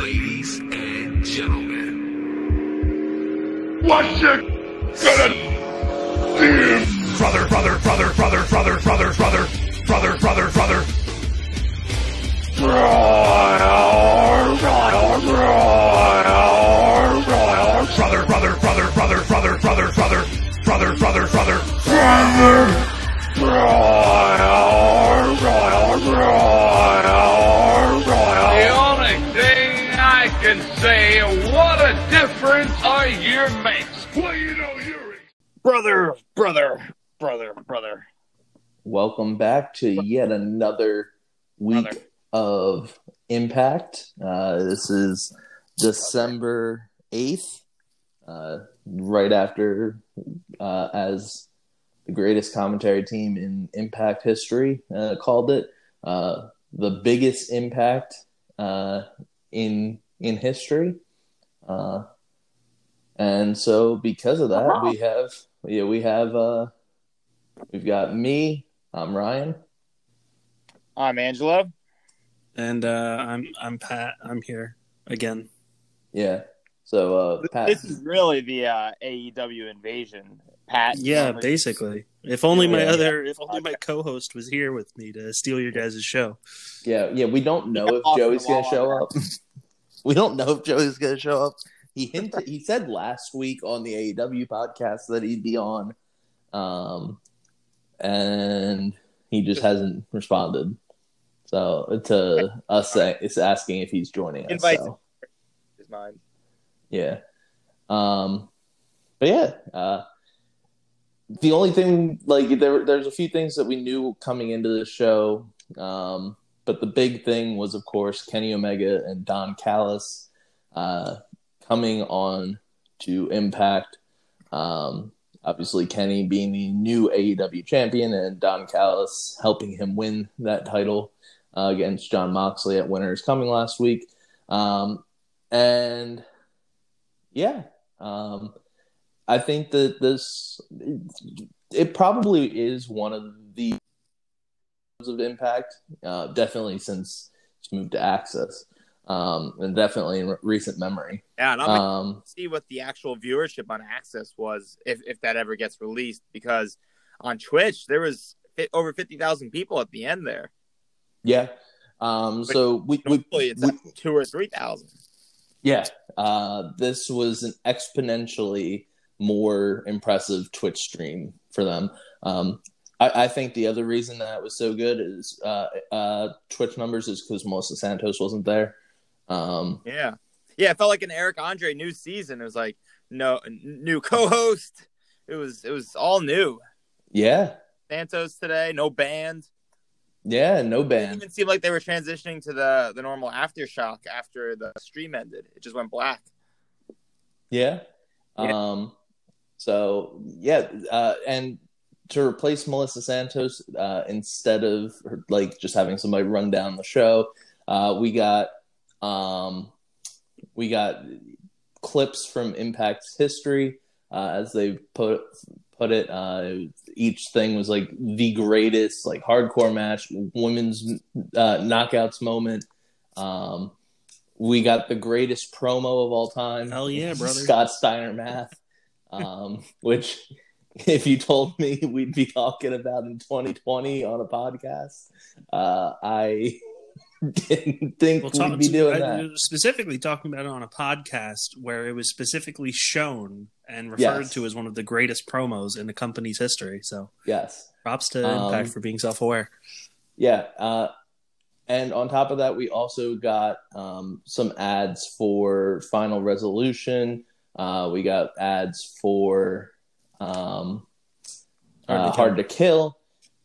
Ladies and gentlemen, What you gonna do? brother, brother, brother, brother, brother, brother, brother, brother, brother, brother. Brother, brother, brother, brother, brother, brother, brother, brother, brother, brother. The say, what a difference a year makes. Well, you know, you're brother, brother, brother, brother. Welcome back to yet another week Another. of Impact. Uh, this is December 8th, uh, right after, uh, as the greatest commentary team in Impact history uh, called it, uh, the biggest impact uh, in in history. Uh, and so, because of that, we have yeah we have uh, we've got me. I'm Ryan. I'm Angelo. And uh, I'm I'm Pat. I'm here again. Yeah. So uh, Pat. This is really the uh, AEW invasion, Pat. Yeah, normally- basically. If only my Yeah. other, if only my co-host was here with me to steal your guys' show. Yeah, yeah. We don't know got if Joey's going to show up. we don't know if Joey's going to show up. He hinted. He said last week on the AEW podcast that he'd be on, um, and he just hasn't responded. So to us, saying it's asking if he's joining us. Invite so, his mind. yeah. Um, but yeah, uh, the only thing like there, there's a few things that we knew coming into the show. Um, but the big thing was, of course, Kenny Omega and Don Callis uh, coming on to Impact. Um, obviously, Kenny being the new AEW champion, and Don Callis helping him win that title uh, against Jon Moxley at Winter's Coming last week. Um, and yeah, um, I think that this it probably is one of of impact. Uh, definitely since it's moved to Access, um, and definitely in re- recent memory. Yeah, and I'm Um, see what the actual viewership on Access was if if that ever gets released because on Twitch there was over fifty thousand people at the end there. yeah. Um, so we, we, it's we two or three thousand. yeah. Uh, this was an exponentially more impressive Twitch stream for them. Um, I, I think the other reason that it was so good is uh, uh, Twitch numbers is because Melissa Santos wasn't there. Um, Yeah, yeah. It felt like an Eric Andre new season. It was like no new co-host. It was it was all new. yeah, Santos today, no band. yeah, no band. It didn't even seem like they were transitioning to the the normal aftershock after the stream ended. It just went black. Yeah. Yeah. Um, so yeah, uh, and to replace Melissa Santos, uh, instead of her, like just having somebody run down the show, uh, we got um, we got clips from Impact's history, uh, as they put put it. Uh, each thing was like the greatest like hardcore match, women's uh, knockouts moment. Um, we got the greatest promo of all time. Hell yeah, brother. Scott Steiner math, um, which if you told me we'd be talking about in 2020 on a podcast, uh, I didn't think We'll we'd be doing I- that. specifically talking about it on a podcast where it was specifically shown and referred Yes. to as one of the greatest promos in the company's history. So Yes. props to Um, Impact for being self-aware. Yeah. Uh, and on top of that, we also got um, some ads for Final Resolution. Uh, we got ads for um, Hard to uh, Kill. Hard to Kill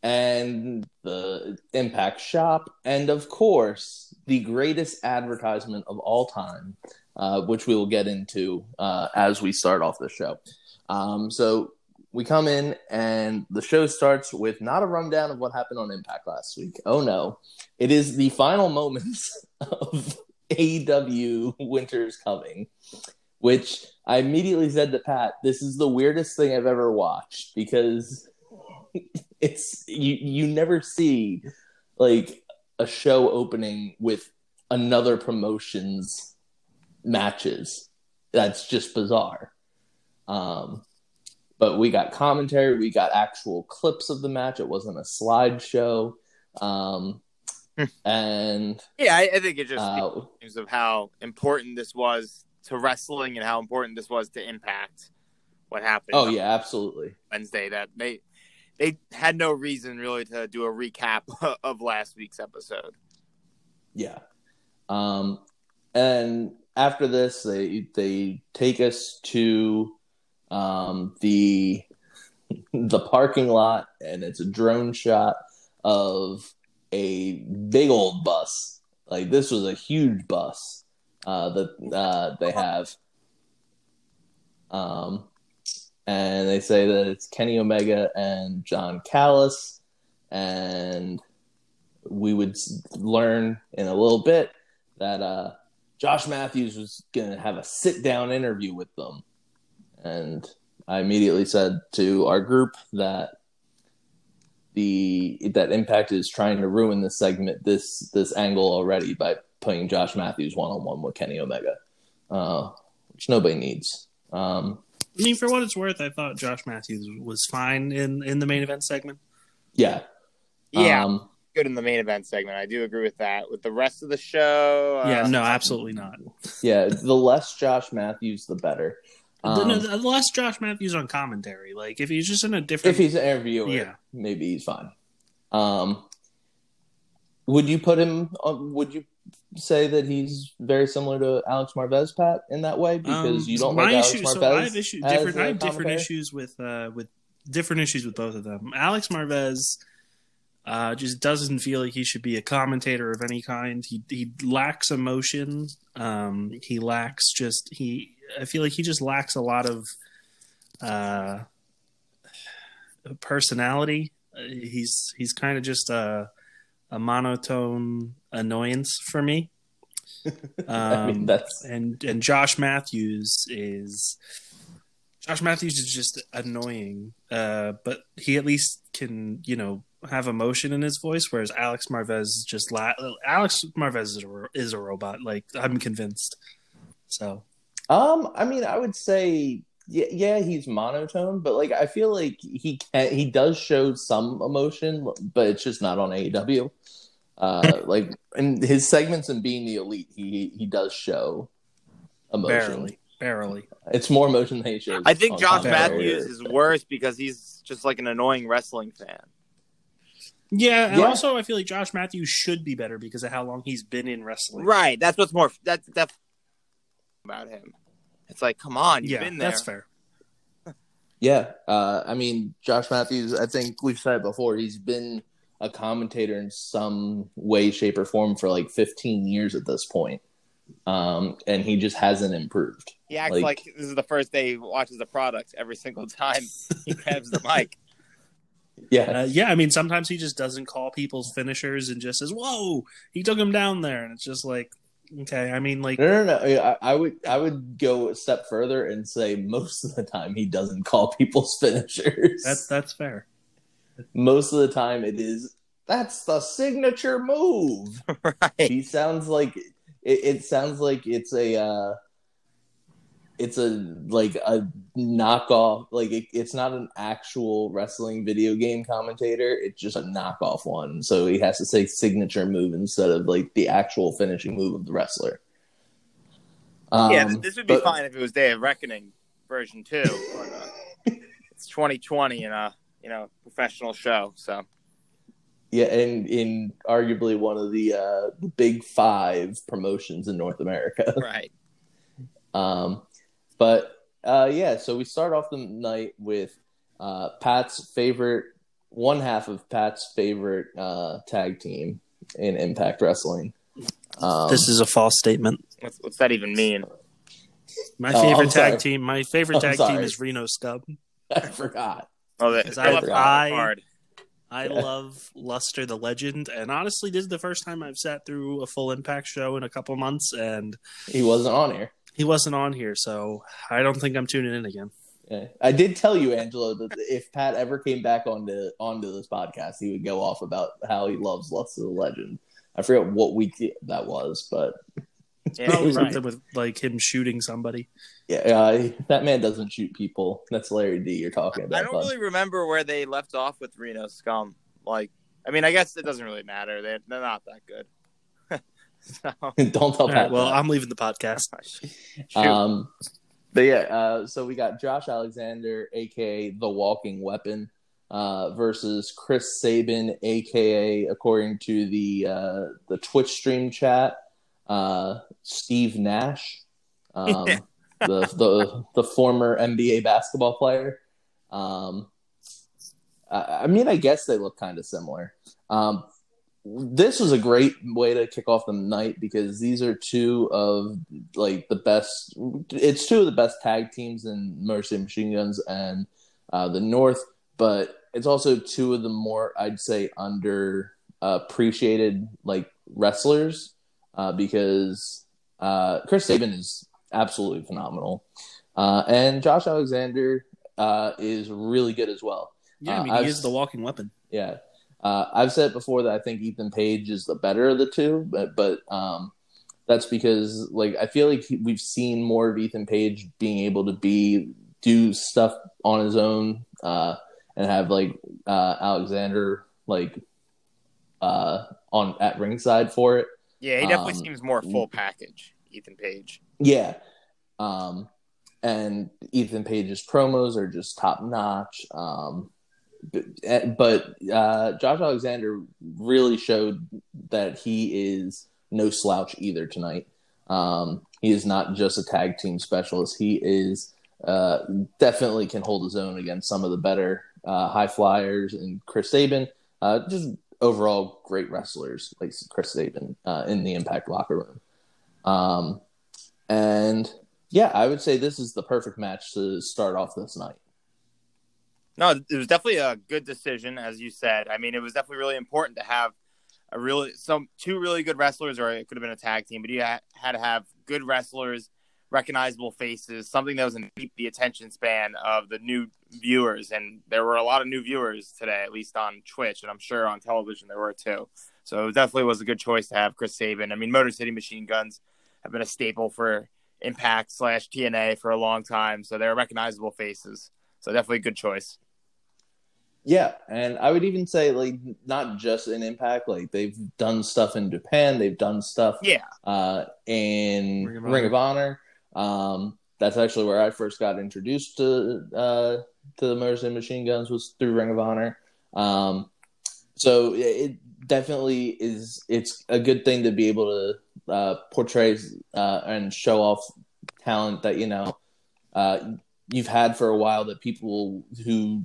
and the Impact Shop. And of course, the greatest advertisement of all time, uh, which we will get into uh, as we start off the show. Um, so we come in and the show starts with not a rundown of what happened on Impact last week. Oh no. It is the final moments of AEW Winter's Coming, which I immediately said to Pat, this is the weirdest thing I've ever watched because it's you you never see like a show opening with another promotion's matches. That's just bizarre. Um, but we got commentary, we got actual clips of the match. It wasn't a slideshow. Um, and Yeah, I, I think it just uh, of how important this was to wrestling and how important this was to Impact. What happened? oh yeah, absolutely. Wednesday that they they had no reason really to do a recap of last week's episode. Yeah. Um, and after this, they they take us to um, the the parking lot, and it's a drone shot of a big old bus. Like this was a huge bus uh, that uh, they have. Um, and they say that it's Kenny Omega and Don Callis, and we would learn in a little bit that uh, Josh Matthews was going to have a sit down interview with them. And I immediately said to our group that the that Impact is trying to ruin this segment, this this angle already by putting Josh Matthews one on one with Kenny Omega, uh, which nobody needs. Um, I mean, for what it's worth, I thought Josh Matthews was fine in in the main event segment. yeah, Yeah, Um, good in the main event segment. I do agree with that. With the rest of the show, uh, yeah, no, absolutely not. yeah. The less Josh Matthews, the better. Um, no, the less Josh Matthews on commentary. Like if he's just in a different, if he's an interviewer, Yeah. maybe he's fine. Um, would you put him? On, would you say that he's very similar to Alex Marvez, Pat, in that way? Because Um, you don't my like Alex issue, Marvez. So I have issue, different. I have different issues with uh, with different issues with both of them. Alex Marvez uh, just doesn't feel like he should be a commentator of any kind. He he lacks emotion. Um, he lacks just he. I feel like he just lacks a lot of uh, personality. Uh, he's he's kind of just a a monotone annoyance for me. I mean, Um, that's and and Josh Matthews is Josh Matthews is just annoying, uh, but he at least can you know have emotion in his voice, whereas Alex Marvez is just la- Alex Marvez is a, ro- is a robot. Like I'm convinced. So Um, I mean, I would say, yeah, yeah, he's monotone, but like, I feel like he can, he does show some emotion, but it's just not on AEW. Uh, like in his segments and being the elite, he he does show emotion. barely, barely. It's more emotion than he shows. I think Josh commentary. Matthews is worse because he's just like an annoying wrestling fan. Yeah, and Yeah. also I feel like Josh Matthews should be better because of how long he's been in wrestling. Right. That's what's more. That's that's about him. It's like, come on, you've Yeah, been there. that's fair. Yeah, uh, I mean, Josh Matthews. I think we've said it before. He's been a commentator in some way, shape, or form for like 15 years at this point, um, and he just hasn't improved. He acts Like- like, this is the first day he watches the product every single time he grabs the mic. Yeah, Uh, yeah, I mean, sometimes he just doesn't call people's finishers and just says, "Whoa, he took him down there," and it's just like, okay. I mean, like, no, no, no. I, I would, I would go a step further and say most of the time he doesn't call people's finishers. that's that's fair. Most of the time it is. That's the signature move. right. he sounds like it, it sounds like it's a uh it's a like a knockoff like it, it's not an actual wrestling video game commentator it's just a knockoff one so he has to say signature move instead of like the actual finishing move of the wrestler um, yeah, this would be but- fine if it was Day of Reckoning version two. But, uh, it's 2020 and a you know professional show, so yeah and in arguably one of the uh the big five promotions in north america right. Um, but uh, yeah, so we start off the night with uh, Pat's favorite, one half of Pat's favorite uh, tag team in Impact Wrestling. Um, this is a false statement. What's, what's that even mean? My Oh, favorite I'm tag sorry. team. My favorite I'm tag team is Reno Scum. I forgot. Oh, that, Is I- left I- hard. I Yeah. love Luster the Legend, and honestly, this is the first time I've sat through a full Impact show in a couple months, and He wasn't on here. he wasn't on here, so I don't think I'm tuning in again. Yeah. I did tell you, Angelo, that if Pat ever came back onto onto this podcast, he would go off about how he loves Luster the Legend. I forget what week that was, but Yeah, Probably right. something with like him shooting somebody. Yeah, uh, that man doesn't shoot people. That's Larry D. You're talking about. I don't bud. really remember where they left off with Reno Scum. Like, I mean, I guess it doesn't really matter. They they're not that good. so, don't tell All right, Pat. well, that. I'm leaving the podcast. Um, but yeah, uh, so we got Josh Alexander, aka the Walking Weapon, uh, versus Chris Sabin, aka according to the uh, the Twitch stream chat, uh, Steve Nash, um, the the the former NBA basketball player. Um, I, I mean, I guess they look kind of similar. Um, this was a great way to kick off the night because these are two of like the best. It's two of the best tag teams in Motor City Machine Guns and uh, the North, but it's also two of the more I'd say under appreciated like wrestlers uh, because uh, Chris Sabin is absolutely phenomenal, uh, and Josh Alexander uh, is really good as well. Yeah, I Uh, mean, he is the walking weapon. Yeah. Uh, I've said before that I think Ethan Page is the better of the two, but but um, that's because like I feel like we've seen more of Ethan Page being able to be do stuff on his own uh, and have like uh, Alexander like uh, on at ringside for it. Yeah, he definitely um, seems more full package. Ethan Page. Yeah. Um, and Ethan Page's promos are just top notch. Um, but but uh, Josh Alexander really showed that he is no slouch either tonight. Um, he is not just a tag team specialist. He is uh, definitely can hold his own against some of the better uh, high flyers and Chris Sabin. Uh, just overall great wrestlers like Chris Sabin uh, in the Impact locker room. Um, and yeah, I would say this is the perfect match to start off this night. No, it was definitely a good decision, as you said. I mean, it was definitely really important to have a really some two really good wrestlers, or it could have been a tag team, but you ha- had to have good wrestlers, recognizable faces, something that was going to keep the attention span of the new viewers. And there were a lot of new viewers today, at least on Twitch, and I'm sure on television there were too. So it definitely was a good choice to have Chris Sabin. I mean, Motor City Machine Guns have been a staple for Impact slash TNA for a long time, so they're recognizable faces. So definitely a good choice. Yeah, and I would even say like not just in Impact, like they've done stuff in Japan, they've done stuff Yeah. uh, in Ring Ring of of, Honor. Um, that's actually where I first got introduced to uh, to the Motor City Machine Guns was through Ring of Honor. Um, so it- it definitely is. It's a good thing to be able to uh, portray uh, and show off talent that you know uh, you've had for a while that people who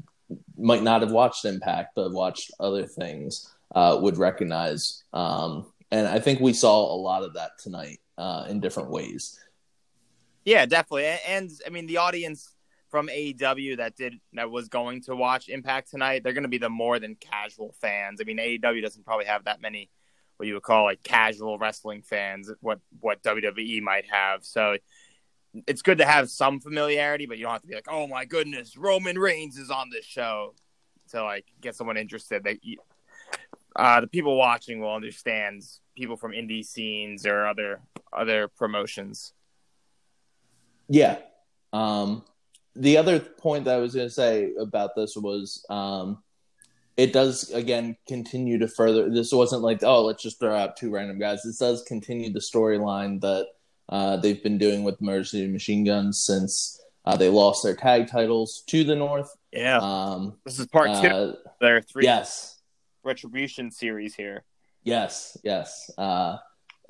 might not have watched Impact but watched other things uh, would recognize. Um, and I think we saw a lot of that tonight uh, in different ways. Yeah, definitely. And, I mean, the audience from AEW that did that was going to watch Impact tonight, they're going to be the more than casual fans. I mean, AEW doesn't probably have that many what you would call like casual wrestling fans. What what WWE might have. So it's good to have some familiarity, but you don't have to be like, oh my goodness, Roman Reigns is on this show to like get someone interested. That uh, the people watching will understand people from indie scenes or other other promotions. Yeah. Um, the other point that I was going to say about this was um, it does, again, continue to further. This wasn't like, oh, let's just throw out two random guys. This does continue the storyline that uh, they've been doing with Motor City Machine Guns since uh, they lost their tag titles to the North. Yeah. Um, This is part two. uh, There three yes. retribution series here. Yes, yes. Uh,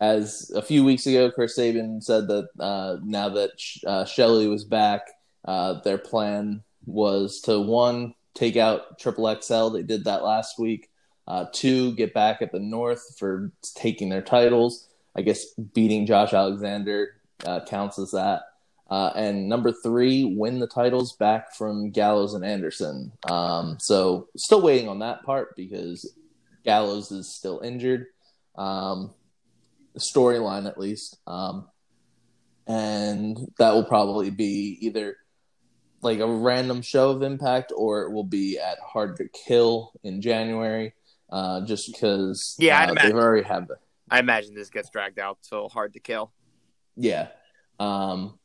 as a few weeks ago, Chris Sabin said that uh, now that uh, Shelley was back, uh, their plan was to one take out Triple XL. They did that last week. Uh, two, get back at the North for taking their titles. I guess beating Josh Alexander uh, counts as that. Uh, and number three, win the titles back from Gallows and Anderson. Um, so still waiting on that part because Gallows is still injured. Um, storyline at least. Um, and that will probably be either like a random show of Impact or it will be at Hard to Kill in January. Uh, just because Yeah, uh, imagine. they've already had the I imagine this gets dragged out till hard to kill. Yeah. Um,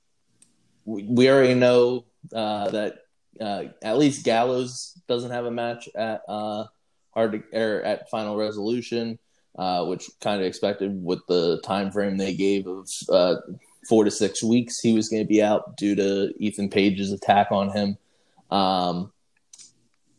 we, we already know uh, that uh, at least Gallows doesn't have a match at uh, hard to, or at Final Resolution, uh, which kind of expected with the time frame they gave of uh, four to six weeks. He was going to be out due to Ethan Page's attack on him, um,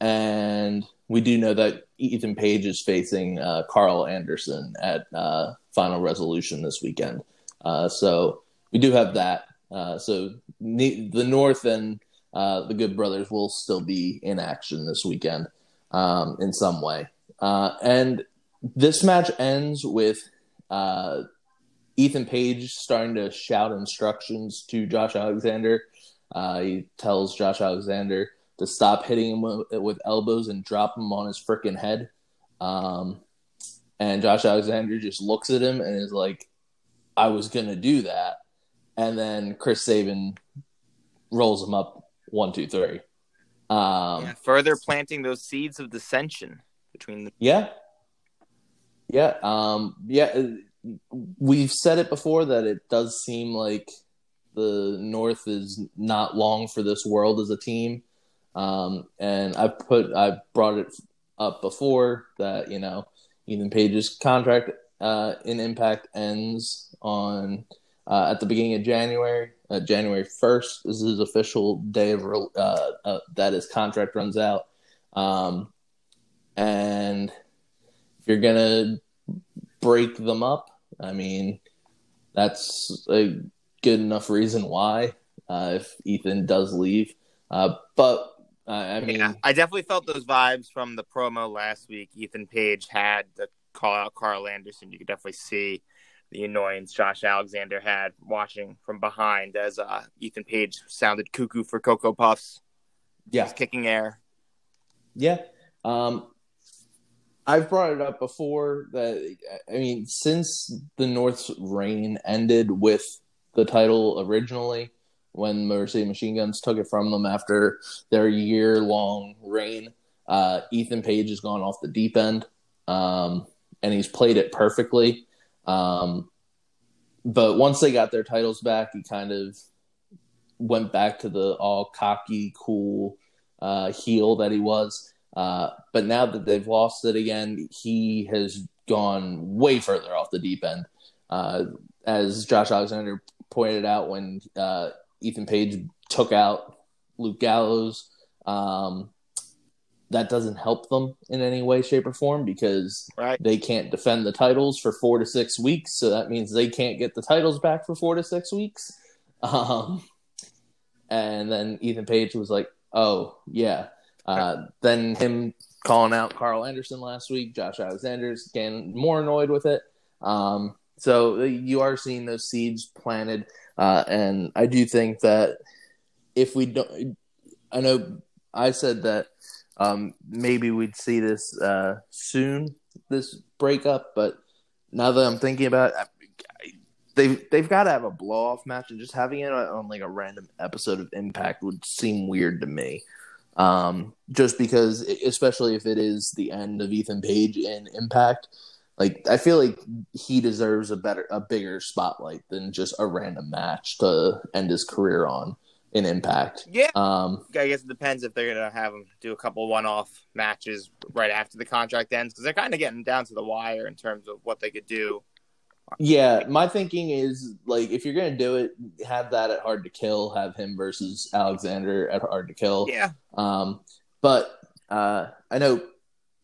and we do know that Ethan Page is facing uh, Carl Anderson at uh, Final Resolution this weekend. Uh, so we do have that. Uh, so the, the North and the Good Brothers will still be in action this weekend um, in some way. And this match ends with Ethan Page starting to shout instructions to Josh Alexander. he tells Josh Alexander to stop hitting him with, elbows and drop him on his freaking head. Um, and Josh Alexander just looks at him and is like, I was going to do that. And then Chris Sabin rolls him up one, two, three. Um, Yeah, further planting those seeds of dissension between the. Yeah. Yeah. Um, yeah. uh, We've said it before that it does seem like the North is not long for this world as a team. Um, and I put, I brought it up before that, you know, Ethan Page's contract uh, in Impact ends on uh, at the beginning of January. Uh, January 1st is his official day of uh, uh, that his contract runs out. Um, and you're gonna break them up, I mean, that's a good enough reason why. Uh, if Ethan does leave, uh, but uh, I mean, Yeah, I definitely felt those vibes from the promo last week. Ethan Page had to call out Carl Anderson. You could definitely see the annoyance Josh Alexander had watching from behind as uh, Ethan Page sounded cuckoo for Cocoa Puffs. yeah, He's kicking air. Yeah. Um, I've brought it up before that, I mean, since the North's reign ended with the title originally, when City Machine Guns took it from them after their year long reign, uh, Ethan Page has gone off the deep end um, and he's played it perfectly. Um, but once they got their titles back, he kind of went back to the all cocky, cool uh, heel that he was. Uh, but now that they've lost it again, he has gone way further off the deep end. Uh, as Josh Alexander pointed out when uh, Ethan Page took out Luke Gallows, um, that doesn't help them in any way, shape, or form because Right. they can't defend the titles for four to six weeks. So that means they can't get the titles back for four to six weeks. Um, and then Ethan Page was like, "Oh yeah." Uh, then him calling out Carl Anderson last week, Josh Alexander's getting more annoyed with it. Um, so you are seeing those seeds planted, uh, and I do think that if we don't, I know I said that um, maybe we'd see this uh, soon, this breakup, but now that I'm thinking about it, I- they've they've got to have a blow off match, and just having it on like a random episode of Impact would seem weird to me. Um, just because, especially if it is the end of Ethan Page in Impact, like I feel like he deserves a better, a bigger spotlight than just a random match to end his career on in Impact. Yeah. Um, I guess it depends if they're gonna have him do a couple one-off matches right after the contract ends because they're kind of getting down to the wire in terms of what they could do. Yeah, my thinking is like if you're gonna do it, have that at Hard to Kill, have him versus Alexander at Hard to Kill. Yeah, Um, but uh, I know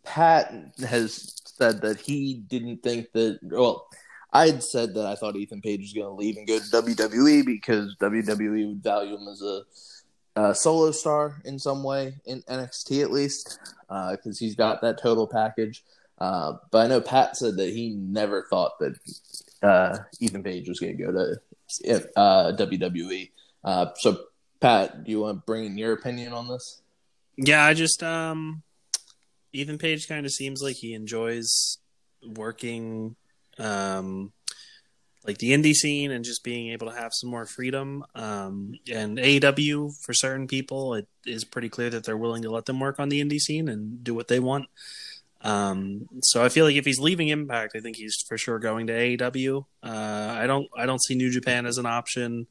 Pat has said that he didn't think that. Well, I had said that I thought Ethan Page was going to leave and go to WWE because WWE would value him as a, a solo star in some way in NXT at least because he's got that total package. Uh, but I know Pat said that he never thought that uh, Ethan Page was going to go to uh, WWE. Uh, so, Pat, do you want to bring in your opinion on this? Yeah, I just um Ethan Page kind of seems like he enjoys working um like the indie scene and just being able to have some more freedom. Um and AEW for certain people it is pretty clear that they're willing to let them work on the indie scene and do what they want. Um, so I feel like if he's leaving Impact, I think he's for sure going to AEW. Uh, I don't I don't see New Japan as an option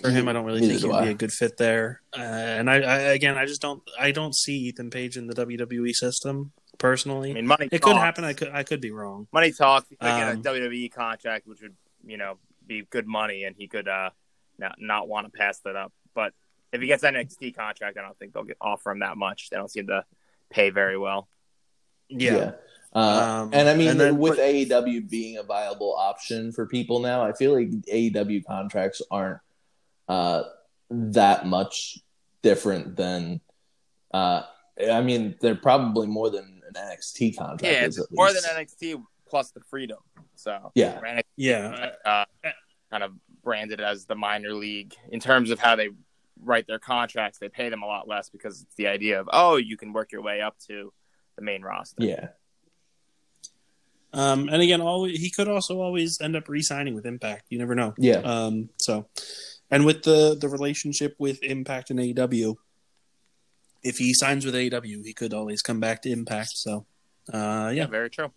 for him. I don't really Neither think he'd be a good fit there. Uh, and I, I again, I just don't I don't see Ethan Page in the WWE system personally. I mean, money. it could happen. I could I could be wrong. Money talks. He could Um, get a WWE contract, which would you know be good money, and he could uh not not want to pass that up. But if he gets an NXT contract, I don't think they'll get offer him that much. They don't seem to pay very well. Yeah. Uh, Um, and I mean, and then- with but- AEW being a viable option for people now, I feel like AEW contracts aren't uh, that much different than. Uh, I mean, they're probably more than an NXT contract. Yeah, is it's at more than. NXT plus the freedom. So Yeah. NXT Yeah. uh, kind of branded as the minor league in terms of how they write their contracts. They pay them a lot less because it's the idea of oh, you can work your way up to the main roster. Yeah, Um, and again, always, he could also always end up re-signing with Impact. You never know. yeah, Um, so, and with the the relationship with Impact and AEW, if he signs with AEW, he could always come back to Impact. So, uh, Yeah, yeah, very true.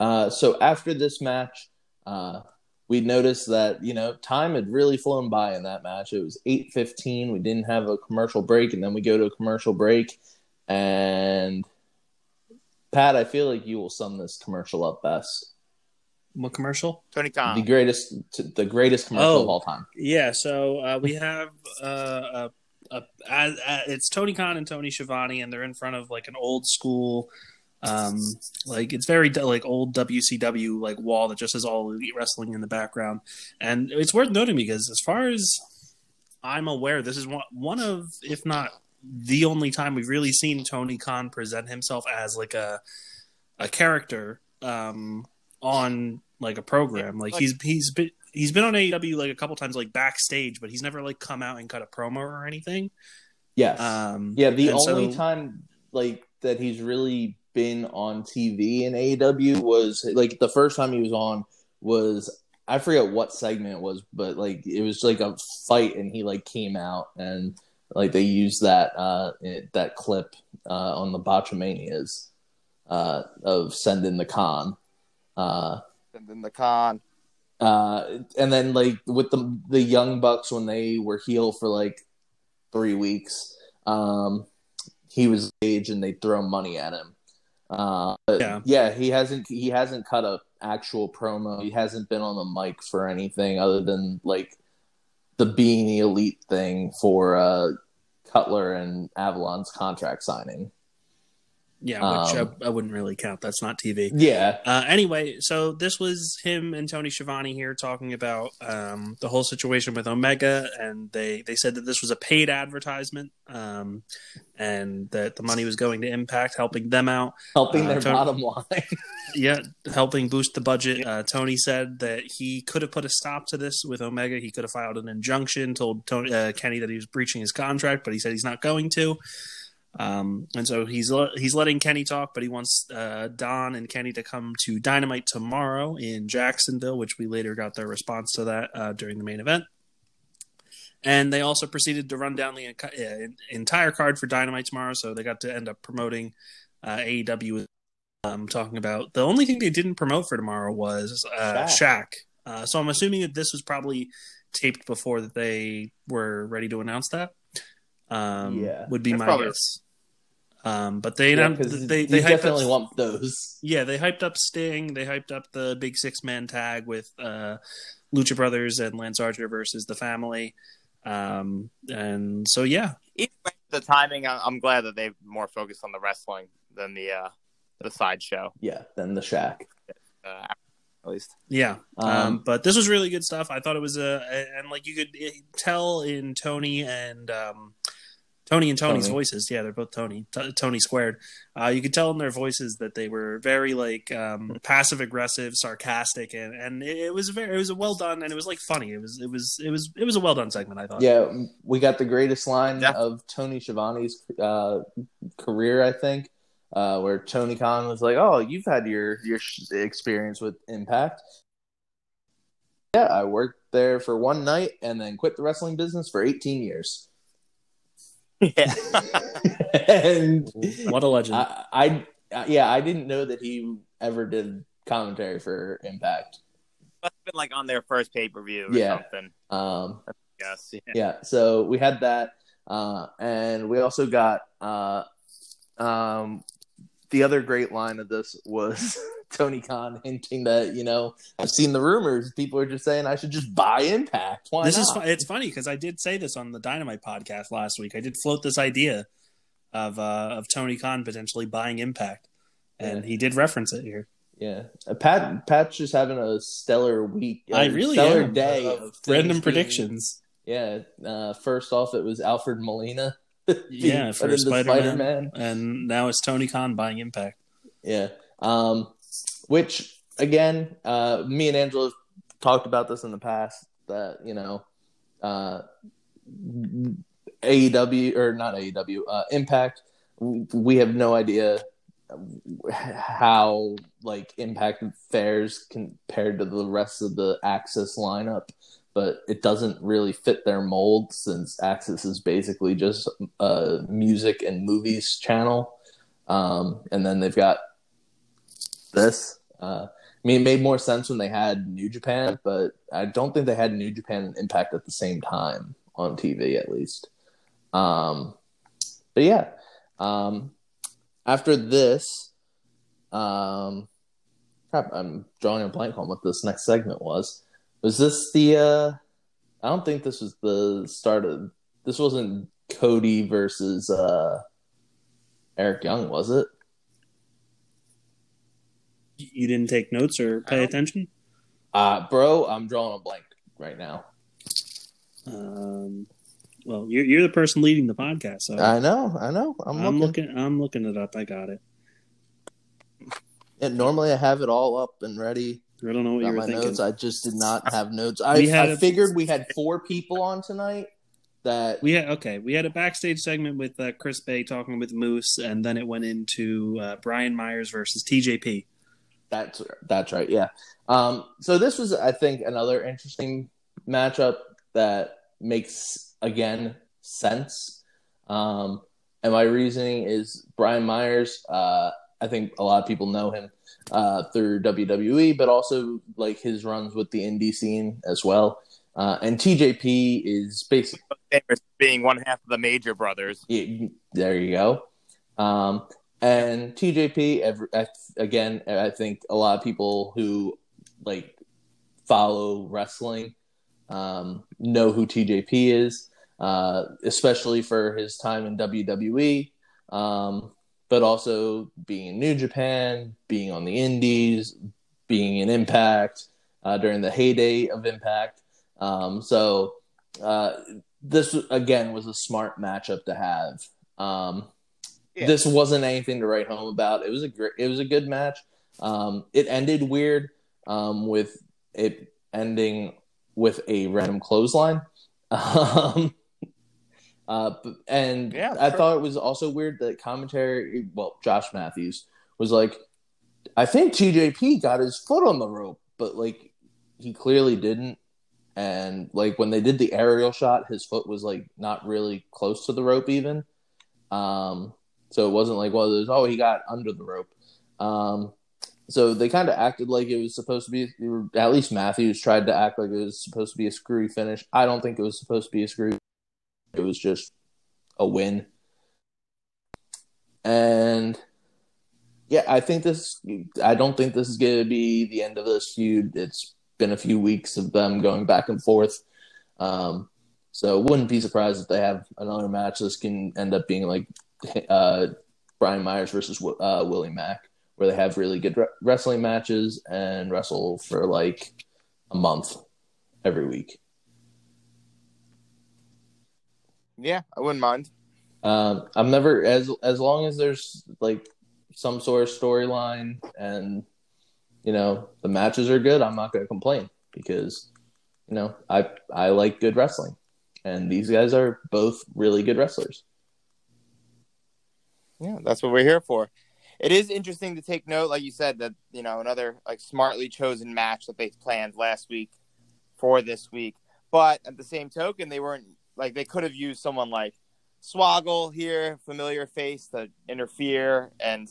Uh, so after this match, uh, we noticed that you know time had really flown by in that match. It was eight fifteen. We didn't have a commercial break, and then we go to a commercial break. And Pat, I feel like you will sum this commercial up best. what commercial? Tony Khan. the greatest, the greatest commercial Oh. of all time. Yeah, so uh, we have uh, a, a, a, a, it's Tony Khan and Tony Schiavone, and they're in front of like an old school, um, like it's very like old WCW like wall that just has all elite wrestling in the background, and it's worth noting because as far as I'm aware, this is one one of if not the only time we've really seen Tony Khan present himself as like a a character um, on like a program. Like he's he's been he's been on AEW like a couple times like backstage, but he's never like come out and cut a promo or anything. Yes, Um, yeah. The only so- time like that he's really been on TV in AEW was like the first time he was on was I forget what segment it was, but like it was like a fight, and he like came out and like they use that uh it- that clip uh on the Botchamanias uh of sending the con. Uh and then the Con. uh and then like with the the young bucks when they were heel for like three weeks um he was age and they throw money at him uh Yeah. yeah he hasn't he hasn't cut a actual promo he hasn't been on the mic for anything other than like the being the elite thing for uh cutler and avalon's contract signing Yeah, which Um, I, I wouldn't really count. That's not TV. yeah Uh, anyway, so this was him and Tony Schiavone here talking about um, the whole situation with Omega, and they, they said that this was a paid advertisement, um, and that the money was going to Impact, helping them out. helping Uh, their Tony- bottom line Yeah, helping boost the budget. Uh, Tony said that he could have put a stop to this with Omega. He could have filed an injunction, told Tony uh, Kenny that he was breaching his contract, but he said he's not going to. Um, and so he's le- he's letting Kenny talk, but he wants uh, Don and Kenny to come to Dynamite tomorrow in Jacksonville, which we later got their response to that uh, during the main event. And they also proceeded to run down the enc- uh, entire card for Dynamite tomorrow, so they got to end up promoting uh, AEW um, talking about the only thing they didn't promote for tomorrow was uh, Shaq. Shaq. Uh, so I'm assuming that this was probably taped before that they were ready to announce that. Um, Yeah. would be That's my probably- guess. Um, but they yeah, announced- they they hyped definitely up, want those yeah they hyped up Sting. They hyped up the big six man tag with uh, Lucha Brothers and Lance Archer versus the Family. Um, and so yeah, Either the timing, I- I'm glad that they've more focused on the wrestling than the uh, the sideshow, yeah than the Shaq uh, at least. Yeah, um, Um, but this was really good stuff. I thought it was a, a- and like you could eh, tell in Tony and um, Tony and Tony's Tony. voices. Yeah, they're both Tony, T- Tony squared. Uh, you could tell in their voices that they were very like um, passive aggressive, sarcastic, and and it, it was very it was a well done and it was like funny. It was it was it was it was a well done segment. I thought. Yeah, we got the greatest line Yeah. of Tony Schiavone's uh, career, I think, uh, where Tony Khan was like, "Oh, you've had your your sh- experience with Impact." Yeah, I worked there for one night and then quit the wrestling business for 18 years. Yeah. and What a legend. I, I uh, yeah, I didn't know that he ever did commentary for Impact. Must have been like on their first pay per view or Yeah. something. Um, Yes. Yeah. yeah, so we had that, uh, and we also got uh, um, the other great line of this was Tony Khan hinting that you know I've seen the rumors. People are just saying I should just buy Impact. Why this not? is fu- it's funny because I did say this on the Dynamite podcast last week. I did float this idea of uh, of Tony Khan potentially buying Impact, and Yeah. he did reference it here. Yeah, uh, Pat Pat's just having a stellar week. I really stellar am. day Uh, of random being- predictions. Yeah, uh, first off, it was Alfred Molina. Yeah, for Spider-Man. Spider-Man. and now it's Tony Khan buying Impact. Yeah. Um, which again, uh, me and Angelo talked about this in the past that you know, uh, AEW or not AEW, uh, Impact. We have no idea how like Impact fares compared to the rest of the Access lineup, but it doesn't really fit their mold since Axis is basically just a music and movies channel. Um, and then they've got this. Uh, I mean, it made more sense when they had New Japan, but I don't think they had New Japan and Impact at the same time on TV, at least. Um, but yeah, um, after this, um, crap, I'm drawing a blank on what this next segment was. Was this the? Uh, I don't think this was the start of. This wasn't Cody versus uh, Eric Young, was it? You didn't take notes or pay attention. Uh, bro, I'm drawing a blank right now. Um, well, you're you're the person leading the podcast, so I know, I know. I'm, I'm looking. looking. I'm looking it up. I got it. And normally I have it all up and ready. I don't know what Got you were my thinking. notes. I just did not have notes. I, had I a- figured we had four people on tonight. That We had okay. We had a backstage segment with uh, Chris Bey talking with Moose, and then it went into uh, Brian Myers versus TJP. That's that's right. Yeah. Um, so this was, I think, another interesting matchup that makes again sense. Um, and my reasoning is Brian Myers. Uh, I think a lot of people know him uh, through WWE, but also like his runs with the indie scene as well. Uh, and TJP is basically Famous being one half of the Major Brothers. yeah, there you go. Um, and TJP, ev- I- again, I think a lot of people who like follow wrestling um, know who TJP is, uh, especially for his time in WWE, um, but also being in New Japan, being on the Indies, being in Impact uh, during the heyday of Impact. Um, so uh, this again was a smart matchup to have. Um, Yeah. This wasn't anything to write home about. It was a great, it was a good match. Um, it ended weird um, with it ending with a random clothesline. Um, uh, b- and Yeah, I sure. thought it was also weird that commentary, well, Josh Matthews was like, I think TJP got his foot on the rope, but like he clearly didn't. And like when they did the aerial shot, his foot was like not really close to the rope even. Um, so it wasn't like one of those, oh, he got under the rope. Um, so they kind of acted like it was supposed to be, at least Matthews tried to act like it was supposed to be a screwy finish. I don't think it was supposed to be a screwy. It was just a win. And yeah, I think this, I don't think this is going to be the end of this feud. It's been a few weeks of them going back and forth. Um, so wouldn't be surprised if they have another match. This can end up being like uh, Brian Myers versus uh, Willie Mack, where they have really good re- wrestling matches and wrestle for like a month every week. Yeah, I wouldn't mind. Um, I'm never as as long as there's like some sort of storyline and you know the matches are good. I'm not going to complain because you know I I like good wrestling, and these guys are both really good wrestlers. Yeah, that's what we're here for. It is interesting to take note, like you said, that you know another like smartly chosen match that they planned last week for this week. But at the same token, they weren't like they could have used someone like Swoggle here, familiar face, to interfere and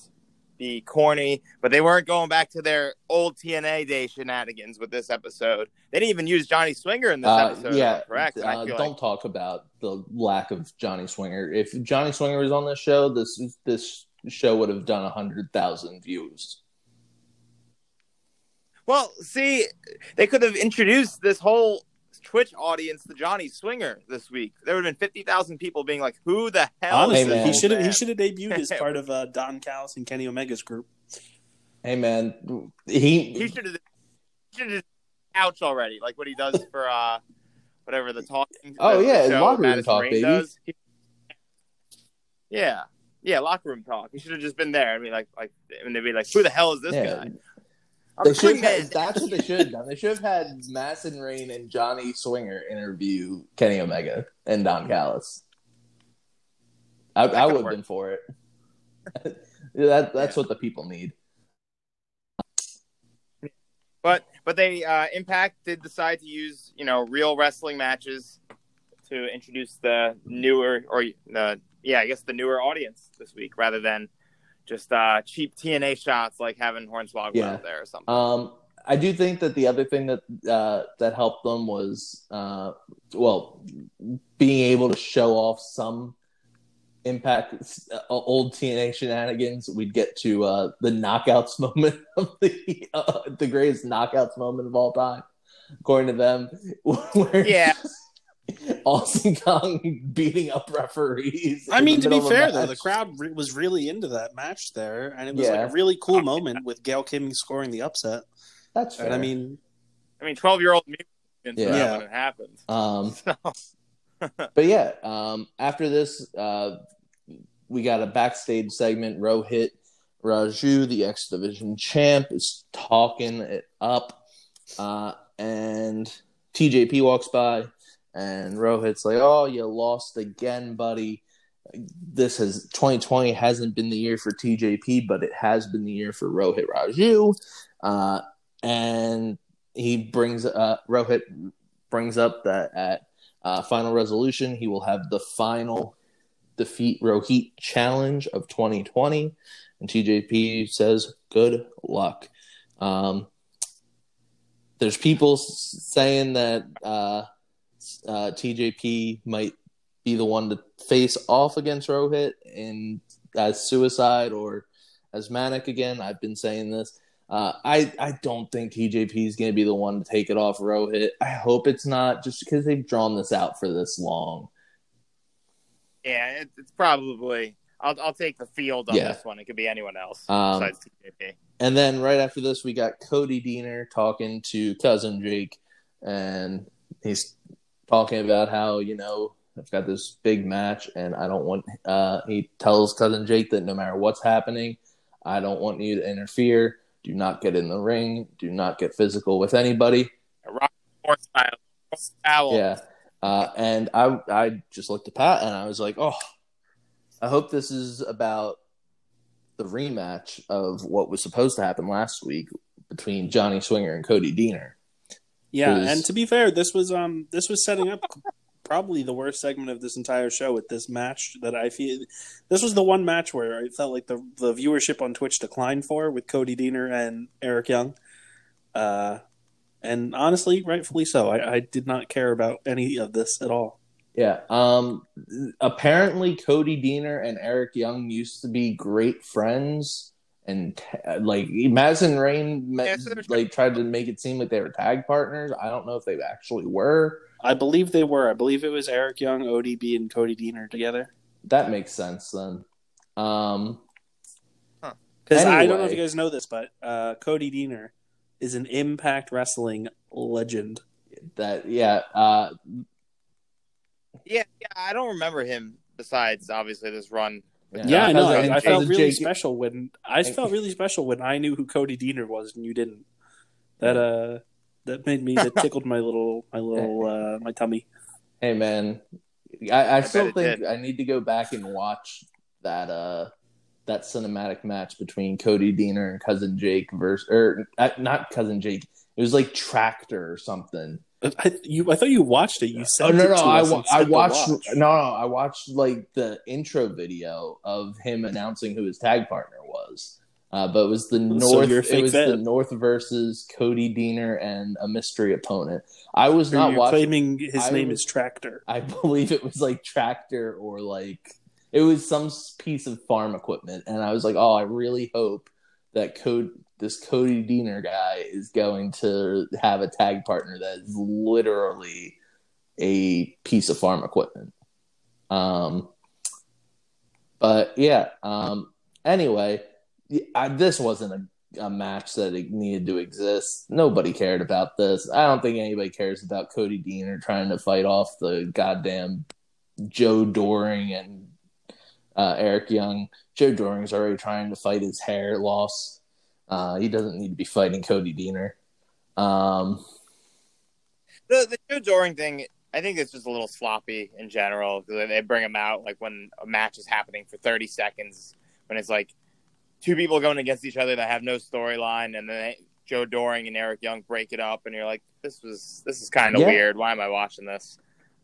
be corny, but they weren't going back to their old TNA day shenanigans with this episode. They didn't even use Johnny Swinger in this Uh, episode. yeah, correct. Uh, don't like- talk about the lack of Johnny Swinger. If Johnny Swinger was on this show, this this show would have done hundred thousand views. Well, see, they could have introduced this whole Twitch audience to Johnny Swinger this week. There would have been fifty thousand people being like, "Who the hell?" Honestly, is this he should have he should have debuted as part of uh, Don Callis and Kenny Omega's group. Hey man, he, He should have. Should have couch already, like what he does for uh, whatever the talking. Oh, the yeah, show locker room talk, Rain baby. does. Yeah, yeah, locker room talk. He should have just been there. I mean, like, like, and they'd be like, "Who the hell is this yeah. guy?" They I'm should have, that's what they should have done. They should have had Madison Rayne and Johnny Swinger interview Kenny Omega and Don Callis. I, I would have been for it. that that's what the people need. But but they uh, Impact did decide to use you know real wrestling matches to introduce the newer or the yeah I guess the newer audience this week rather than just uh, cheap TNA shots like having Hornswoggle Yeah. out there or something. Um, I do think that the other thing that uh, that helped them was, uh, well, being able to show off some impact uh, old TNA shenanigans. We'd get to uh, the knockouts moment of the uh, the greatest knockouts moment of all time, according to them. Where Yeah. Awesome Kong beating up referees. I mean, to be middle of fair though, the crowd re- was really into that match there, and it was Yeah. like a really cool moment with Gail Kim scoring the upset. That's fair. And I mean, I mean, twelve year old me into Yeah. that Yeah. when it happened. um, So, but yeah, um, after this, uh, we got a backstage segment. Rohit Raju, the X Division champ, is talking it up, uh, and TJP walks by, and Rohit's like, "Oh, you lost again, buddy." This has 2020 hasn't been the year for TJP, but it has been the year for Rohit Raju, uh, and he brings uh, Rohit brings up that at uh, final resolution. He will have the final defeat Rohit challenge of 2020. And TJP says, good luck. Um, there's people saying that uh, TJP might be the one to face off against Rohit and as suicide or as Manik again. I've been saying this. Uh, I I don't think TJP is going to be the one to take it off Rohit. I hope it's not, just because they've drawn this out for this long. yeah, it, it's probably. I'll I'll take the field on Yeah. this one. It could be anyone else Um, besides TJP. And then right after this, we got Cody Deaner talking to cousin Jake, and he's talking about how you know I've got this big match, and I don't want. Uh, he tells cousin Jake that no matter what's happening, I don't want you to interfere. Do not get in the ring. Do not get physical with anybody. Rock style. Yeah. Uh, and I I just looked at Pat and I was like, oh, I hope this is about the rematch of what was supposed to happen last week between Johnny Swinger and Cody Deaner. Yeah. was- And to be fair, this was um this was setting up probably the worst segment of this entire show with this match that I feel this was the one match where I felt like the the viewership on Twitch declined for with Cody Deaner and Eric Young. Uh, and honestly, rightfully so. I, I did not care about any of this at all. Yeah. Um. Apparently, Cody Deaner and Eric Young used to be great friends, and uh, like Madison Rayne, met, Yeah, so like tried to make it seem like they were tag partners. I don't know if they actually were. I believe they were. I believe it was Eric Young, ODB, and Cody Deaner together. That makes sense then. Um. Because I don't know if you guys know this, but uh, Cody Deaner is an Impact Wrestling legend. That yeah. Uh. Yeah, yeah, I don't remember him besides obviously this run. With Yeah, Yeah, I know. cousin- I, I felt really Jake- special when I felt really special when I knew who Cody Deaner was and you didn't. That uh, that made me that tickled my little my little uh, my tummy. Hey man, I, I still bet think did. I need to go back and watch that uh that cinematic match between Cody Deaner and cousin Jake versus or uh, not cousin Jake. It was like Tractor or something. I, you, I thought you watched it. You said Oh no no to I, wa- I watched watch. no no I watched like the intro video of him announcing who his tag partner was. Uh, but it was the North. you're it was the. North versus Cody Deaner and a mystery opponent. I was not watching. claiming his I name is Tractor. I believe it was like tractor or like it was some piece of farm equipment, and I was like, oh, I really hope that code this Cody Deaner guy is going to have a tag partner that is literally a piece of farm equipment. Um, but yeah. Um, anyway, I, this wasn't a, a match that needed to exist. Nobody cared about this. I don't think anybody cares about Cody Deaner trying to fight off the goddamn Joe Doering and uh, Eric Young. Joe Doering's already trying to fight his hair loss. Uh, he doesn't need to be fighting Cody Deaner. Um, The the Joe Doering thing, I think it's just a little sloppy in general they bring him out like when a match is happening for 30 seconds when it's like two people going against each other that have no storyline, and then they, Joe Doering and Eric Young break it up, and you're like, this was this is kind of Yeah. weird. Why am I watching this?